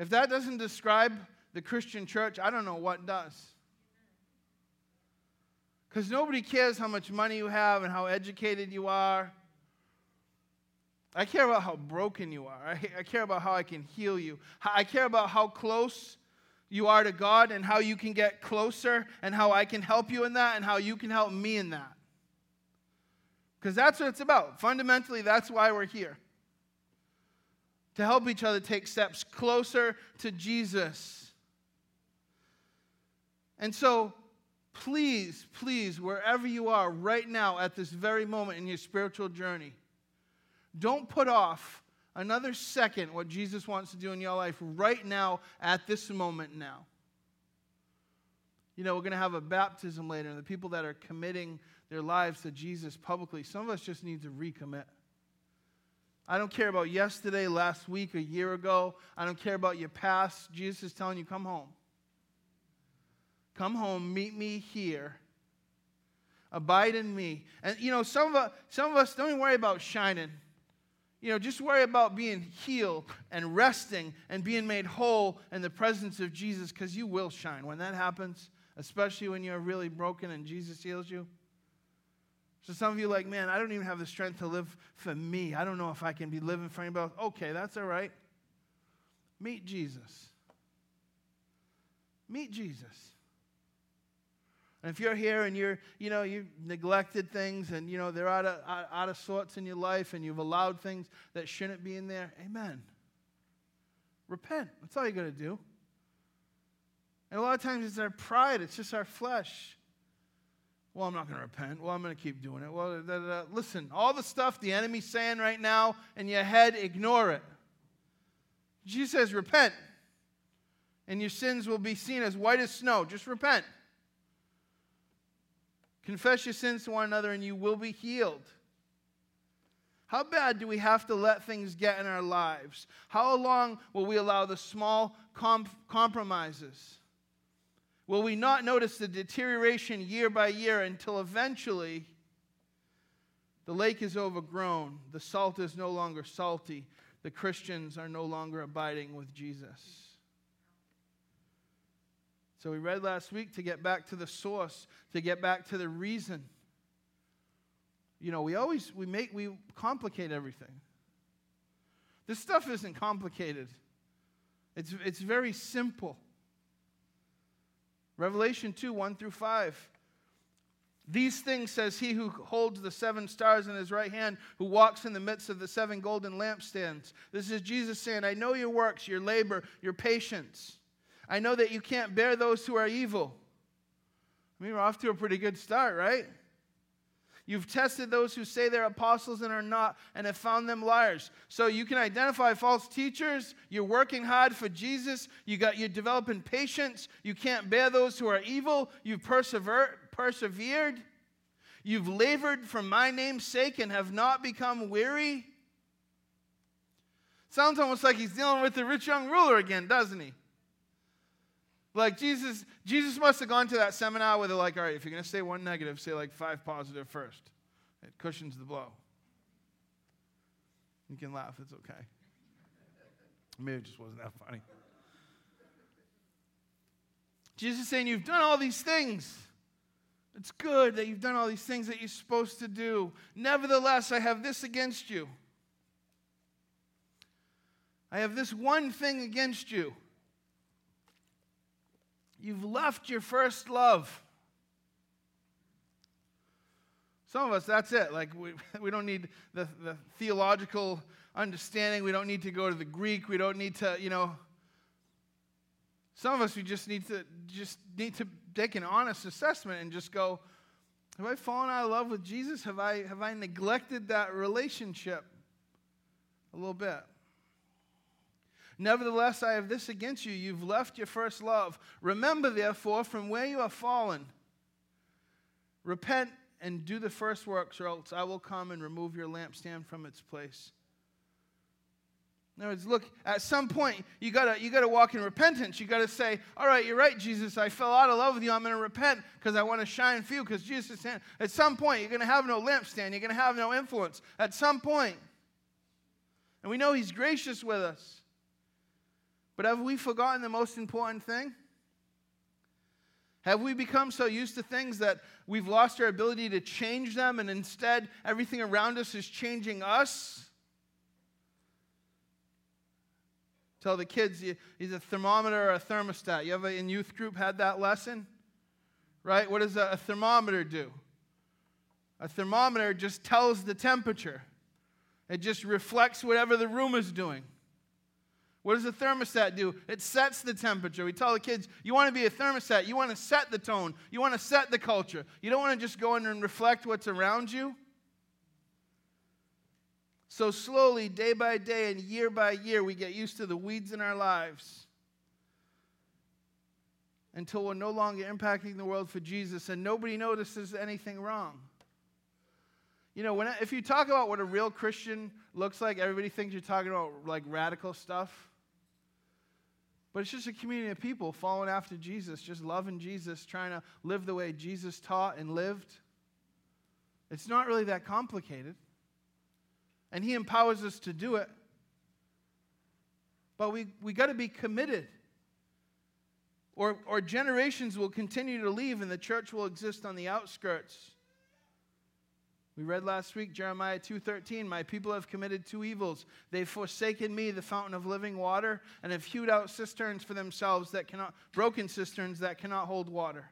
If that doesn't describe the Christian church, I don't know what does. Because nobody cares how much money you have and how educated you are. I care about how broken you are. I, care about how I can heal you. I care about how close you are to God and how you can get closer and how I can help you in that and how you can help me in that. Because that's what it's about. Fundamentally, that's why we're here. To help each other take steps closer to Jesus. And so, please, please, wherever you are right now at this very moment in your spiritual journey, don't put off another second what Jesus wants to do in your life right now at this moment now. You know, we're going to have a baptism later, and the people that are committing their lives to Jesus publicly, some of us just need to recommit. I don't care about yesterday, last week, a year ago. I don't care about your past. Jesus is telling you, come home. Come home, meet me here. Abide in me. And you know, some of us, some of us don't even worry about shining. You know, just worry about being healed and resting and being made whole in the presence of Jesus because you will shine. When that happens, especially when you're really broken and Jesus heals you. So some of you like, man, I don't even have the strength to live for me. I don't know if I can be living for anybody else. Okay, that's all right. Meet Jesus. Meet Jesus. And if you're here and you're, you know, you've neglected things and, you know, they're out of, out, out of sorts in your life and you've allowed things that shouldn't be in there, amen. Repent. That's all you got to do. And a lot of times it's our pride, it's just our flesh. Well, I'm not going to repent. Well, I'm going to keep doing it. Well, da, da, da. listen, all the stuff the enemy's saying right now in your head, ignore it. Jesus says, repent. and your sins will be seen as white as snow. Just repent. Confess your sins to one another, and you will be healed. How bad do we have to let things get in our lives? How long will we allow the small comp- compromises? Will we not notice the deterioration year by year until eventually the lake is overgrown, the salt is no longer salty, the Christians are no longer abiding with Jesus? So we read last week to get back to the source, to get back to the reason. You know, we always we make we complicate everything. This stuff isn't complicated. It's it's very simple. Revelation 2, 1 through 5. These things says he who holds the seven stars in his right hand, who walks in the midst of the seven golden lampstands. This is Jesus saying, I know your works, your labor, your patience. I know that you can't bear those who are evil. I mean, we're off to a pretty good start, right? You've tested those who say they're apostles and are not, and have found them liars. So you can identify false teachers. You're working hard for Jesus. You got you're developing patience. You can't bear those who are evil. You've persevered. Persevered. You've labored for my name's sake and have not become weary. Sounds almost like he's dealing with the rich young ruler again, doesn't he? Like Jesus, Jesus must have gone to that seminar where they're like, all right, if you're going to say one negative, say like five positive first. It cushions the blow. You can laugh, it's okay. Maybe it just wasn't that funny. Jesus is saying, You've done all these things. It's good that you've done all these things that you're supposed to do. Nevertheless, I have this against you. I have this one thing against you. You've left your first love. Some of us, that's it. Like, we, we don't need the, the theological understanding. We don't need to go to the Greek. We don't need to, you know. Some of us, we just need to just need to take an honest assessment and just go, have I fallen out of love with Jesus? Have I, have I neglected that relationship a little bit? Nevertheless, I have this against you. You've left your first love. Remember, therefore, from where you have fallen. Repent and do the first works, or else I will come and remove your lampstand from its place. In other words, look, at some point, you gotta, you gotta walk in repentance. You gotta say, All right, you're right, Jesus. I fell out of love with you. I'm gonna repent because I wanna shine for you. Because Jesus is at some point, you're gonna have no lampstand. You're gonna have no influence. At some point. And we know He's gracious with us. But have we forgotten the most important thing? Have we become so used to things that we've lost our ability to change them and instead everything around us is changing us? Tell the kids he's a thermometer or a thermostat. You ever in youth group had that lesson? Right? What does a thermometer do? A thermometer just tells the temperature. It just reflects whatever the room is doing. What does a thermostat do? It sets the temperature. We tell the kids, you want to be a thermostat. You want to set the tone. You want to set the culture. You don't want to just go in and reflect what's around you. So, slowly, day by day and year by year, we get used to the weeds in our lives until we're no longer impacting the world for Jesus and nobody notices anything wrong. You know, when, if you talk about what a real Christian looks like, everybody thinks you're talking about like radical stuff. But it's just a community of people following after Jesus, just loving Jesus, trying to live the way Jesus taught and lived. It's not really that complicated. And He empowers us to do it. But we, we got to be committed. Or, or generations will continue to leave and the church will exist on the outskirts. We read last week Jeremiah 2:13, "My people have committed two evils. They've forsaken me, the fountain of living water, and have hewed out cisterns for themselves that cannot broken cisterns that cannot hold water."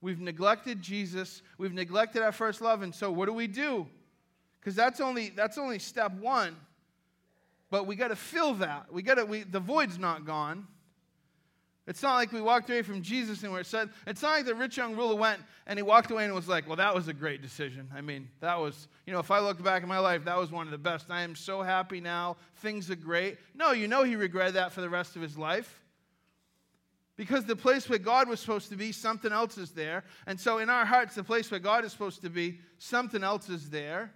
We've neglected Jesus, we've neglected our first love, and so what do we do? Cuz that's only that's only step 1. But we got to fill that. We got to we the void's not gone. It's not like we walked away from Jesus and we're said, it's not like the rich young ruler went and he walked away and was like, well, that was a great decision. I mean, that was, you know, if I look back in my life, that was one of the best. I am so happy now. Things are great. No, you know he regretted that for the rest of his life. Because the place where God was supposed to be, something else is there. And so in our hearts, the place where God is supposed to be, something else is there.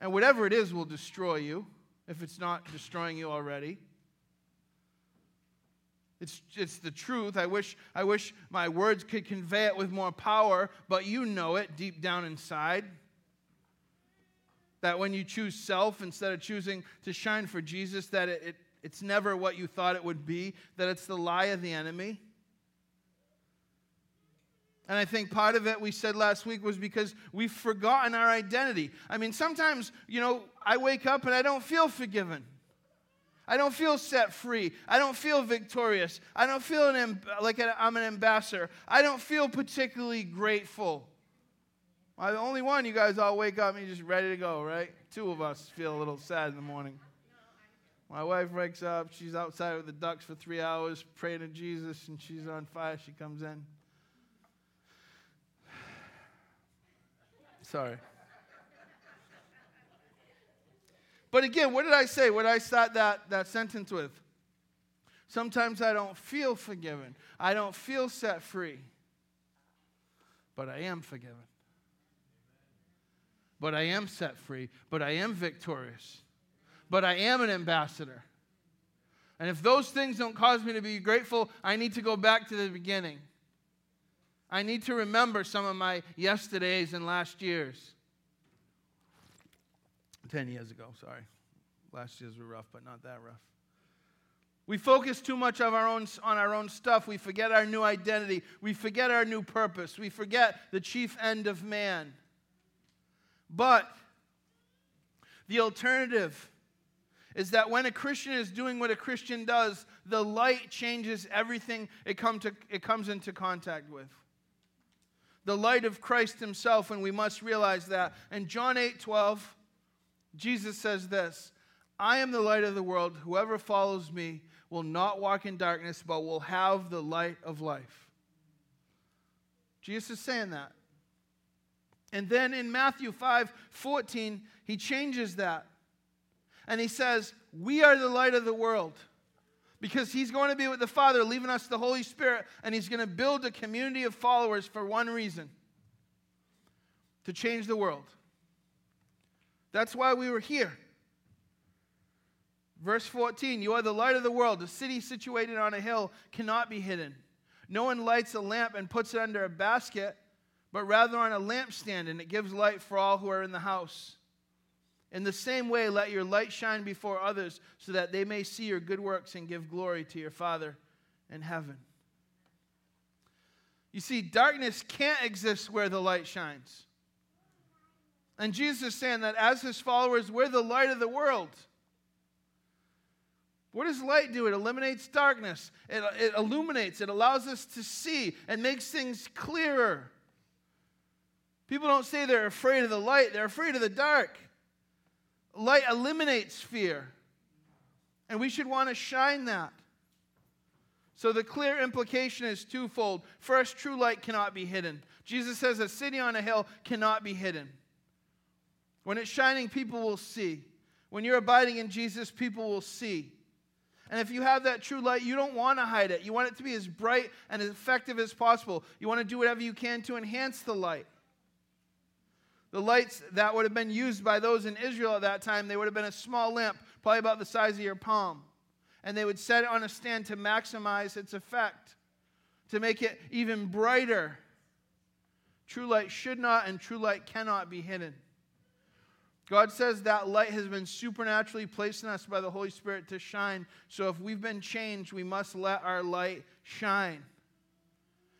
And whatever it is will destroy you if it's not destroying you already. It's, it's the truth. I wish, I wish my words could convey it with more power, but you know it deep down inside. That when you choose self instead of choosing to shine for Jesus, that it, it, it's never what you thought it would be, that it's the lie of the enemy. And I think part of it we said last week was because we've forgotten our identity. I mean, sometimes, you know, I wake up and I don't feel forgiven. I don't feel set free. I don't feel victorious. I don't feel an, like I'm an ambassador. I don't feel particularly grateful. I'm the only one. You guys all wake up and you're just ready to go, right? Two of us feel a little sad in the morning. My wife wakes up. She's outside with the ducks for three hours praying to Jesus, and she's on fire. She comes in. Sorry. But again, what did I say? What did I start that, that sentence with? Sometimes I don't feel forgiven. I don't feel set free. But I am forgiven. But I am set free. But I am victorious. But I am an ambassador. And if those things don't cause me to be grateful, I need to go back to the beginning. I need to remember some of my yesterdays and last years. 10 years ago, sorry. Last year's were rough, but not that rough. We focus too much of our own, on our own stuff. We forget our new identity. We forget our new purpose. We forget the chief end of man. But the alternative is that when a Christian is doing what a Christian does, the light changes everything it, come to, it comes into contact with. The light of Christ Himself, and we must realize that. And John 8 12, Jesus says this I am the light of the world. Whoever follows me will not walk in darkness, but will have the light of life. Jesus is saying that. And then in Matthew 5 14, he changes that. And he says, We are the light of the world. Because he's going to be with the Father, leaving us the Holy Spirit, and he's going to build a community of followers for one reason to change the world. That's why we were here. Verse 14 You are the light of the world. A city situated on a hill cannot be hidden. No one lights a lamp and puts it under a basket, but rather on a lampstand, and it gives light for all who are in the house. In the same way, let your light shine before others, so that they may see your good works and give glory to your Father in heaven. You see, darkness can't exist where the light shines. And Jesus is saying that as his followers, we're the light of the world. What does light do? It eliminates darkness, it, it illuminates, it allows us to see, and makes things clearer. People don't say they're afraid of the light, they're afraid of the dark. Light eliminates fear, and we should want to shine that. So the clear implication is twofold. First, true light cannot be hidden. Jesus says a city on a hill cannot be hidden. When it's shining, people will see. When you're abiding in Jesus, people will see. And if you have that true light, you don't want to hide it. You want it to be as bright and as effective as possible. You want to do whatever you can to enhance the light. The lights that would have been used by those in Israel at that time, they would have been a small lamp, probably about the size of your palm. And they would set it on a stand to maximize its effect, to make it even brighter. True light should not and true light cannot be hidden. God says that light has been supernaturally placed in us by the Holy Spirit to shine. So if we've been changed, we must let our light shine.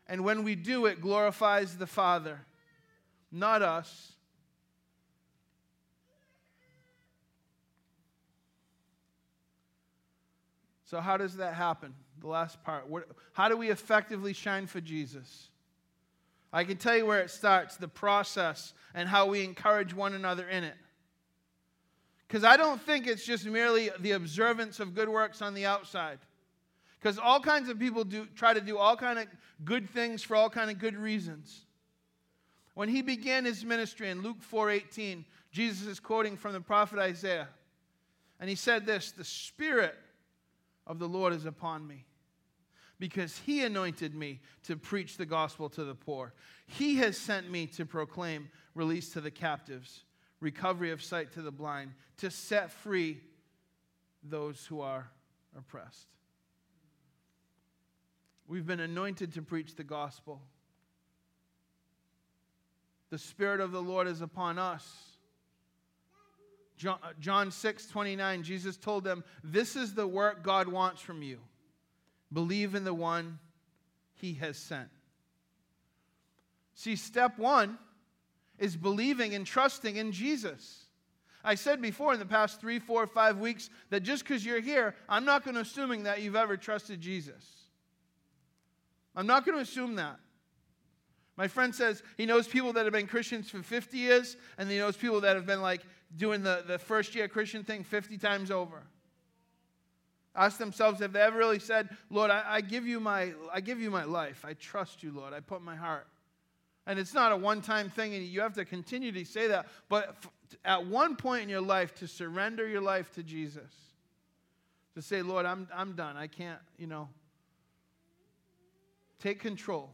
And when we do, it glorifies the Father, not us. So, how does that happen? The last part. How do we effectively shine for Jesus? I can tell you where it starts the process and how we encourage one another in it. Because I don't think it's just merely the observance of good works on the outside. Because all kinds of people do try to do all kind of good things for all kind of good reasons. When he began his ministry in Luke 4:18, Jesus is quoting from the prophet Isaiah. And he said this, "The spirit of the Lord is upon me, because he anointed me to preach the gospel to the poor. He has sent me to proclaim release to the captives, recovery of sight to the blind, to set free those who are oppressed." We've been anointed to preach the gospel. The Spirit of the Lord is upon us. John, uh, John 6 29, Jesus told them, This is the work God wants from you. Believe in the one he has sent. See, step one is believing and trusting in Jesus. I said before in the past three, four, five weeks that just because you're here, I'm not going to assuming that you've ever trusted Jesus. I'm not going to assume that. My friend says he knows people that have been Christians for 50 years, and he knows people that have been like doing the, the first year Christian thing 50 times over. Ask themselves if they ever really said, Lord, I, I, give you my, I give you my life. I trust you, Lord. I put my heart. And it's not a one time thing, and you have to continue to say that. But at one point in your life, to surrender your life to Jesus, to say, Lord, I'm, I'm done. I can't, you know, Take control.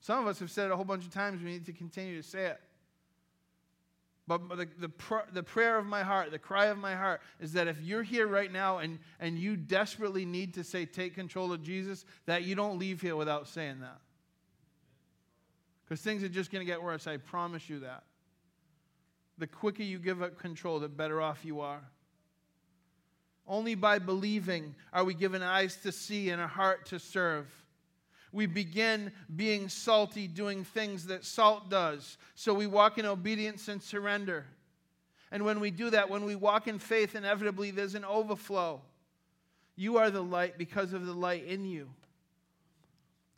Some of us have said it a whole bunch of times. We need to continue to say it. But the, the, pr- the prayer of my heart, the cry of my heart, is that if you're here right now and, and you desperately need to say, take control of Jesus, that you don't leave here without saying that. Because things are just going to get worse. I promise you that. The quicker you give up control, the better off you are. Only by believing are we given eyes to see and a heart to serve. We begin being salty, doing things that salt does. So we walk in obedience and surrender. And when we do that, when we walk in faith, inevitably there's an overflow. You are the light because of the light in you.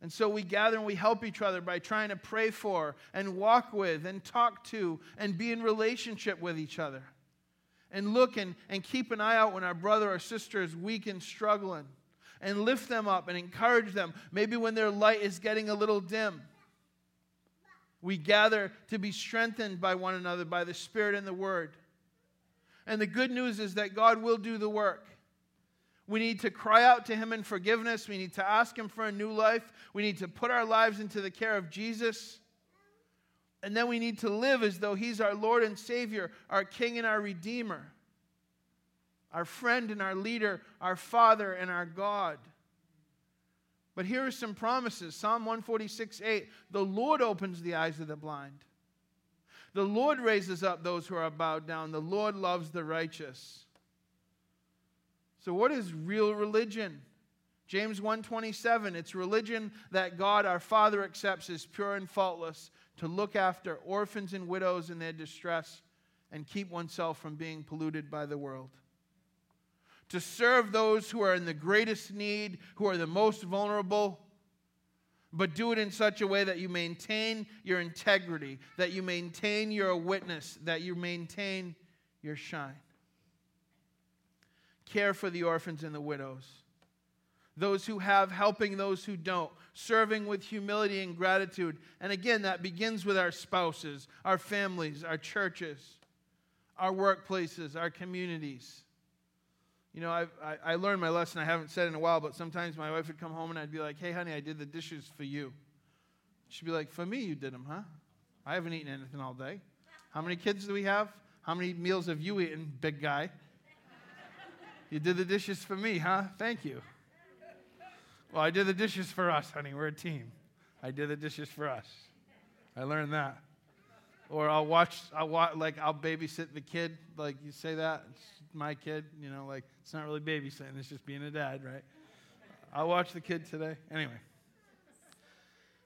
And so we gather and we help each other by trying to pray for and walk with and talk to and be in relationship with each other and look and, and keep an eye out when our brother or sister is weak and struggling and lift them up and encourage them, maybe when their light is getting a little dim. We gather to be strengthened by one another by the Spirit and the Word. And the good news is that God will do the work. We need to cry out to Him in forgiveness. We need to ask Him for a new life. We need to put our lives into the care of Jesus. And then we need to live as though He's our Lord and Savior, our King and our Redeemer, our friend and our leader, our Father and our God. But here are some promises Psalm 146 8 The Lord opens the eyes of the blind. The Lord raises up those who are bowed down. The Lord loves the righteous. So, what is real religion? James 1:27 It's religion that God our Father accepts as pure and faultless to look after orphans and widows in their distress and keep oneself from being polluted by the world. To serve those who are in the greatest need, who are the most vulnerable, but do it in such a way that you maintain your integrity, that you maintain your witness, that you maintain your shine. Care for the orphans and the widows. Those who have, helping those who don't serving with humility and gratitude. And again, that begins with our spouses, our families, our churches, our workplaces, our communities. You know, I, I, I learned my lesson. I haven't said in a while, but sometimes my wife would come home and I'd be like, hey, honey, I did the dishes for you. She'd be like, for me, you did them, huh? I haven't eaten anything all day. How many kids do we have? How many meals have you eaten, big guy? You did the dishes for me, huh? Thank you. Well, I did the dishes for us, honey. We're a team. I did the dishes for us. I learned that. Or I'll watch, I'll watch, like, I'll babysit the kid. Like, you say that, it's my kid, you know, like, it's not really babysitting, it's just being a dad, right? I'll watch the kid today. Anyway.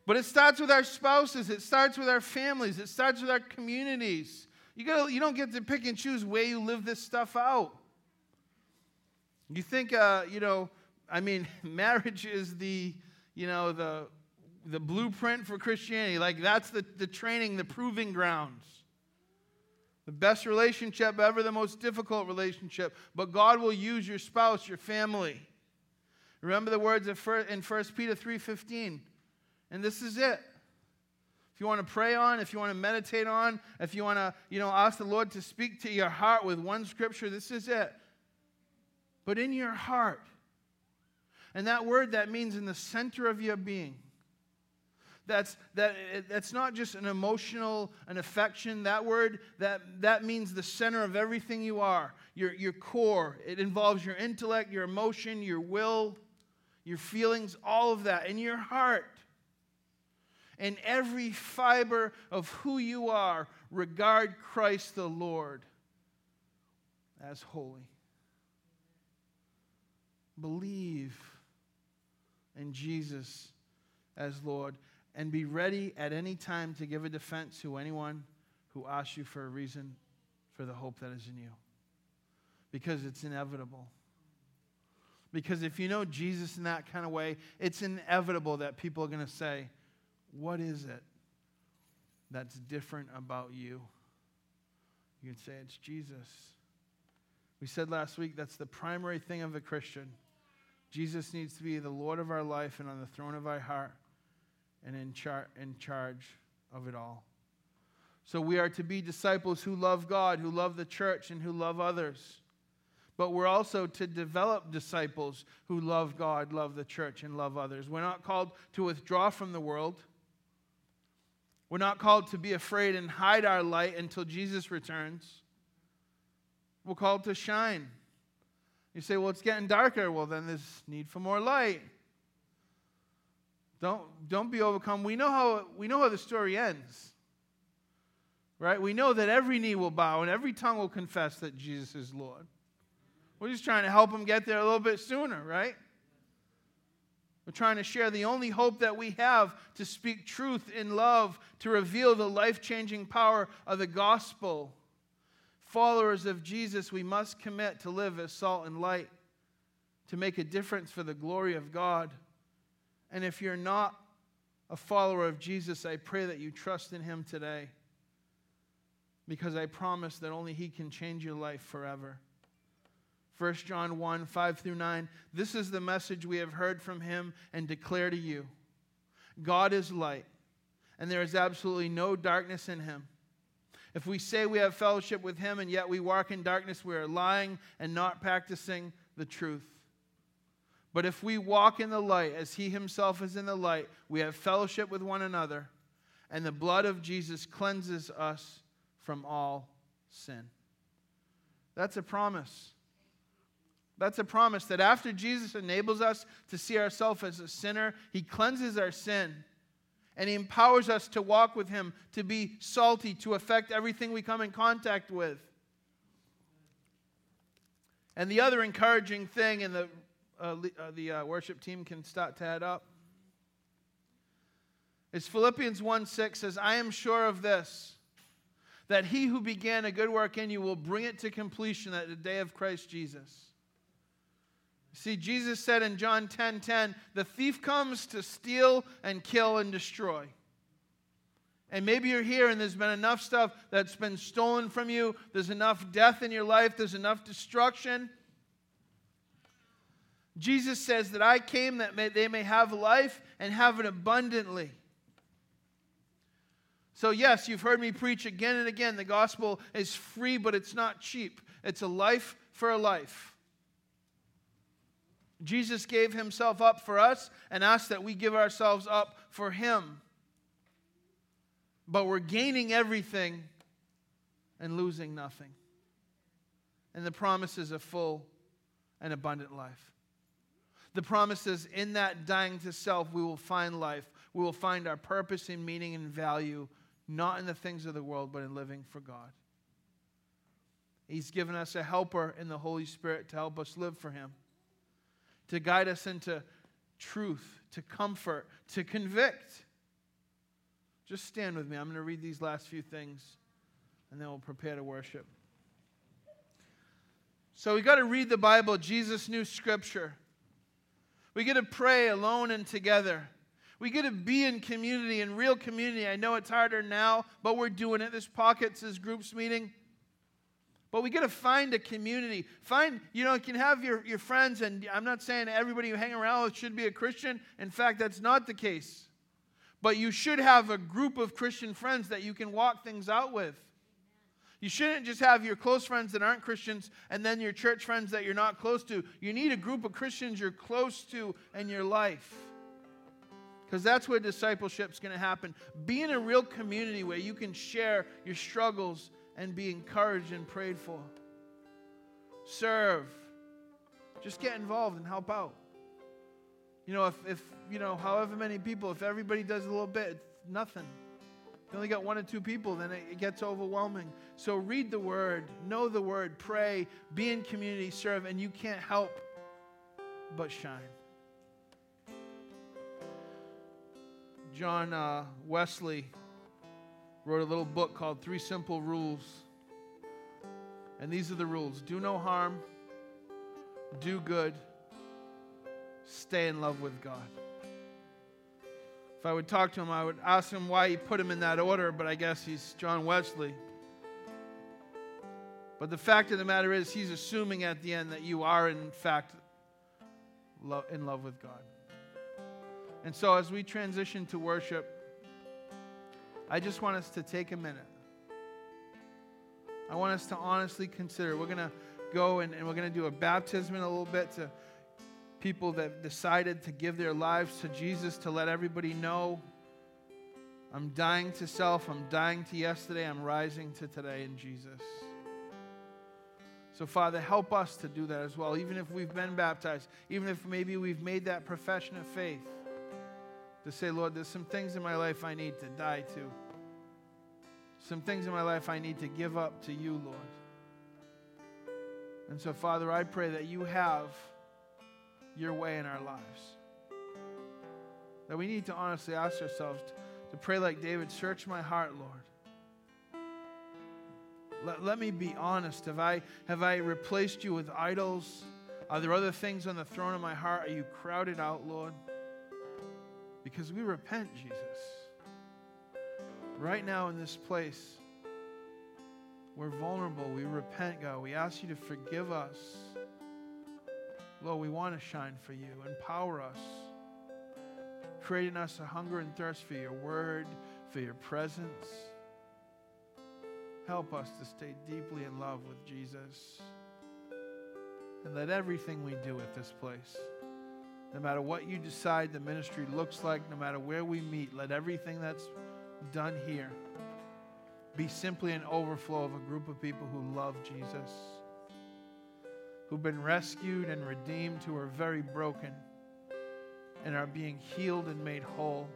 But it starts with our spouses, it starts with our families, it starts with our communities. You, gotta, you don't get to pick and choose where you live this stuff out. You think, uh, you know, I mean, marriage is the, you know, the, the blueprint for Christianity. Like, that's the, the training, the proving grounds. The best relationship ever, the most difficult relationship. But God will use your spouse, your family. Remember the words in 1 Peter 3:15. And this is it. If you want to pray on, if you want to meditate on, if you want to, you know, ask the Lord to speak to your heart with one scripture, this is it. But in your heart. And that word that means in the center of your being. That's, that, that's not just an emotional, an affection. That word, that, that means the center of everything you are, your, your core. It involves your intellect, your emotion, your will, your feelings, all of that, in your heart In every fiber of who you are, regard Christ the Lord as holy. Believe in Jesus as Lord and be ready at any time to give a defense to anyone who asks you for a reason for the hope that is in you. Because it's inevitable. Because if you know Jesus in that kind of way, it's inevitable that people are going to say, what is it that's different about you? You can say it's Jesus. We said last week that's the primary thing of a Christian. Jesus needs to be the Lord of our life and on the throne of our heart and in, char- in charge of it all. So we are to be disciples who love God, who love the church, and who love others. But we're also to develop disciples who love God, love the church, and love others. We're not called to withdraw from the world. We're not called to be afraid and hide our light until Jesus returns. We're called to shine. You say, well, it's getting darker. Well, then there's need for more light. Don't, don't be overcome. We know, how, we know how the story ends. Right? We know that every knee will bow and every tongue will confess that Jesus is Lord. We're just trying to help them get there a little bit sooner, right? We're trying to share the only hope that we have to speak truth in love, to reveal the life changing power of the gospel. Followers of Jesus, we must commit to live as salt and light, to make a difference for the glory of God. And if you're not a follower of Jesus, I pray that you trust in him today because I promise that only he can change your life forever. 1 John 1 5 through 9. This is the message we have heard from him and declare to you God is light, and there is absolutely no darkness in him. If we say we have fellowship with him and yet we walk in darkness, we are lying and not practicing the truth. But if we walk in the light as he himself is in the light, we have fellowship with one another, and the blood of Jesus cleanses us from all sin. That's a promise. That's a promise that after Jesus enables us to see ourselves as a sinner, he cleanses our sin and he empowers us to walk with him, to be salty, to affect everything we come in contact with. And the other encouraging thing, and the, uh, uh, the uh, worship team can start to add up, is Philippians 1 6 says, I am sure of this, that he who began a good work in you will bring it to completion at the day of Christ Jesus. See, Jesus said in John 10 10, the thief comes to steal and kill and destroy. And maybe you're here and there's been enough stuff that's been stolen from you. There's enough death in your life. There's enough destruction. Jesus says that I came that may, they may have life and have it abundantly. So, yes, you've heard me preach again and again. The gospel is free, but it's not cheap. It's a life for a life. Jesus gave himself up for us and asked that we give ourselves up for him. But we're gaining everything and losing nothing. And the promise is a full and abundant life. The promise is in that dying to self, we will find life. We will find our purpose and meaning and value, not in the things of the world, but in living for God. He's given us a helper in the Holy Spirit to help us live for Him to guide us into truth, to comfort, to convict. Just stand with me. I'm going to read these last few things and then we'll prepare to worship. So we got to read the Bible. Jesus knew Scripture. We get to pray alone and together. We get to be in community, in real community. I know it's harder now, but we're doing it. This Pockets, this groups meeting. But we got to find a community. Find, you know, you can have your, your friends, and I'm not saying everybody you hang around with should be a Christian. In fact, that's not the case. But you should have a group of Christian friends that you can walk things out with. You shouldn't just have your close friends that aren't Christians and then your church friends that you're not close to. You need a group of Christians you're close to in your life. Because that's where discipleship's going to happen. Be in a real community where you can share your struggles and be encouraged and prayed for. Serve. Just get involved and help out. You know, if, if you know, however many people, if everybody does a little bit, it's nothing. If you only got one or two people, then it, it gets overwhelming. So read the word, know the word, pray, be in community, serve, and you can't help but shine. John uh, Wesley wrote a little book called Three Simple Rules. And these are the rules do no harm, do good, stay in love with God. If I would talk to him, I would ask him why he put him in that order, but I guess he's John Wesley. But the fact of the matter is, he's assuming at the end that you are, in fact, in love with God. And so, as we transition to worship, I just want us to take a minute. I want us to honestly consider. We're going to go and, and we're going to do a baptism in a little bit to people that decided to give their lives to Jesus to let everybody know I'm dying to self, I'm dying to yesterday, I'm rising to today in Jesus. So, Father, help us to do that as well, even if we've been baptized, even if maybe we've made that profession of faith to say, Lord, there's some things in my life I need to die to. Some things in my life I need to give up to you, Lord. And so, Father, I pray that you have your way in our lives. That we need to honestly ask ourselves to pray like David search my heart, Lord. Let, let me be honest. Have I, have I replaced you with idols? Are there other things on the throne of my heart? Are you crowded out, Lord? Because we repent, Jesus. Right now in this place, we're vulnerable. We repent, God. We ask you to forgive us. Lord, we want to shine for you. Empower us. Create in us a hunger and thirst for your word, for your presence. Help us to stay deeply in love with Jesus. And let everything we do at this place no matter what you decide the ministry looks like, no matter where we meet, let everything that's done here be simply an overflow of a group of people who love Jesus, who've been rescued and redeemed, who are very broken and are being healed and made whole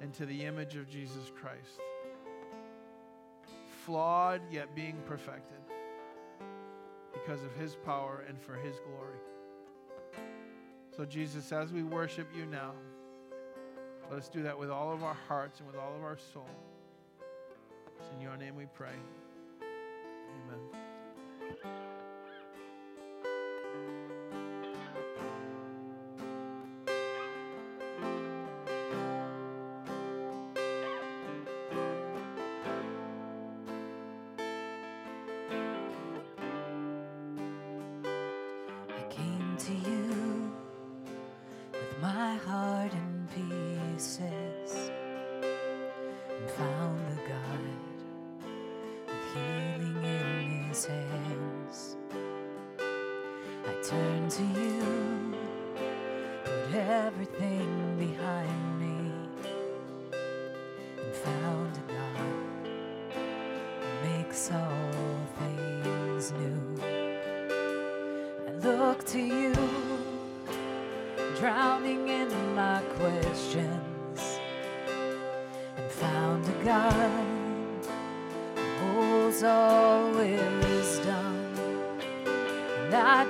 into the image of Jesus Christ. Flawed, yet being perfected because of his power and for his glory. So, Jesus, as we worship you now, let us do that with all of our hearts and with all of our soul. It's in your name we pray. Amen.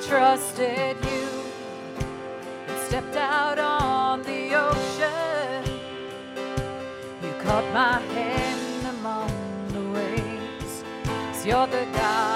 Trusted you and stepped out on the ocean. You caught my hand among the waves, cause you're the God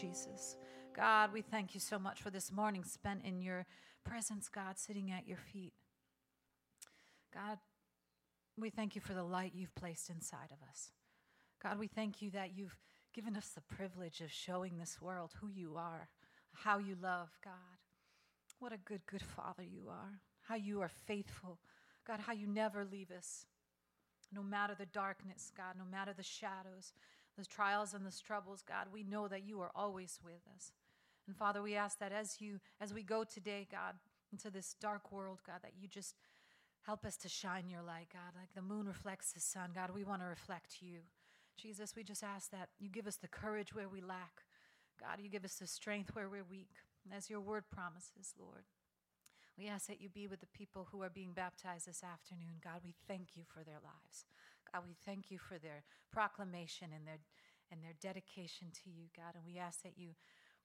Jesus. God, we thank you so much for this morning spent in your presence, God, sitting at your feet. God, we thank you for the light you've placed inside of us. God, we thank you that you've given us the privilege of showing this world who you are, how you love, God. What a good, good Father you are, how you are faithful, God, how you never leave us. No matter the darkness, God, no matter the shadows, the trials and the troubles, God, we know that you are always with us. And Father, we ask that as you as we go today, God, into this dark world, God, that you just help us to shine your light, God, like the moon reflects the sun. God, we want to reflect you. Jesus, we just ask that you give us the courage where we lack. God, you give us the strength where we're weak, as your word promises, Lord. We ask that you be with the people who are being baptized this afternoon. God, we thank you for their lives. God, we thank you for their proclamation and their and their dedication to you, God. And we ask that you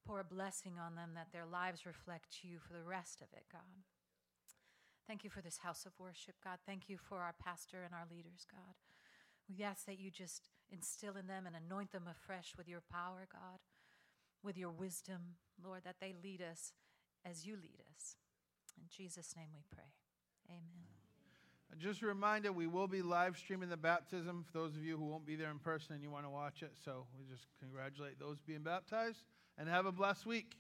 pour a blessing on them, that their lives reflect you for the rest of it, God. Thank you for this house of worship, God. Thank you for our pastor and our leaders, God. We ask that you just instill in them and anoint them afresh with your power, God, with your wisdom, Lord, that they lead us as you lead us. In Jesus' name we pray. Amen. And Just a reminder, we will be live streaming the baptism for those of you who won't be there in person and you want to watch it. So we just congratulate those being baptized and have a blessed week.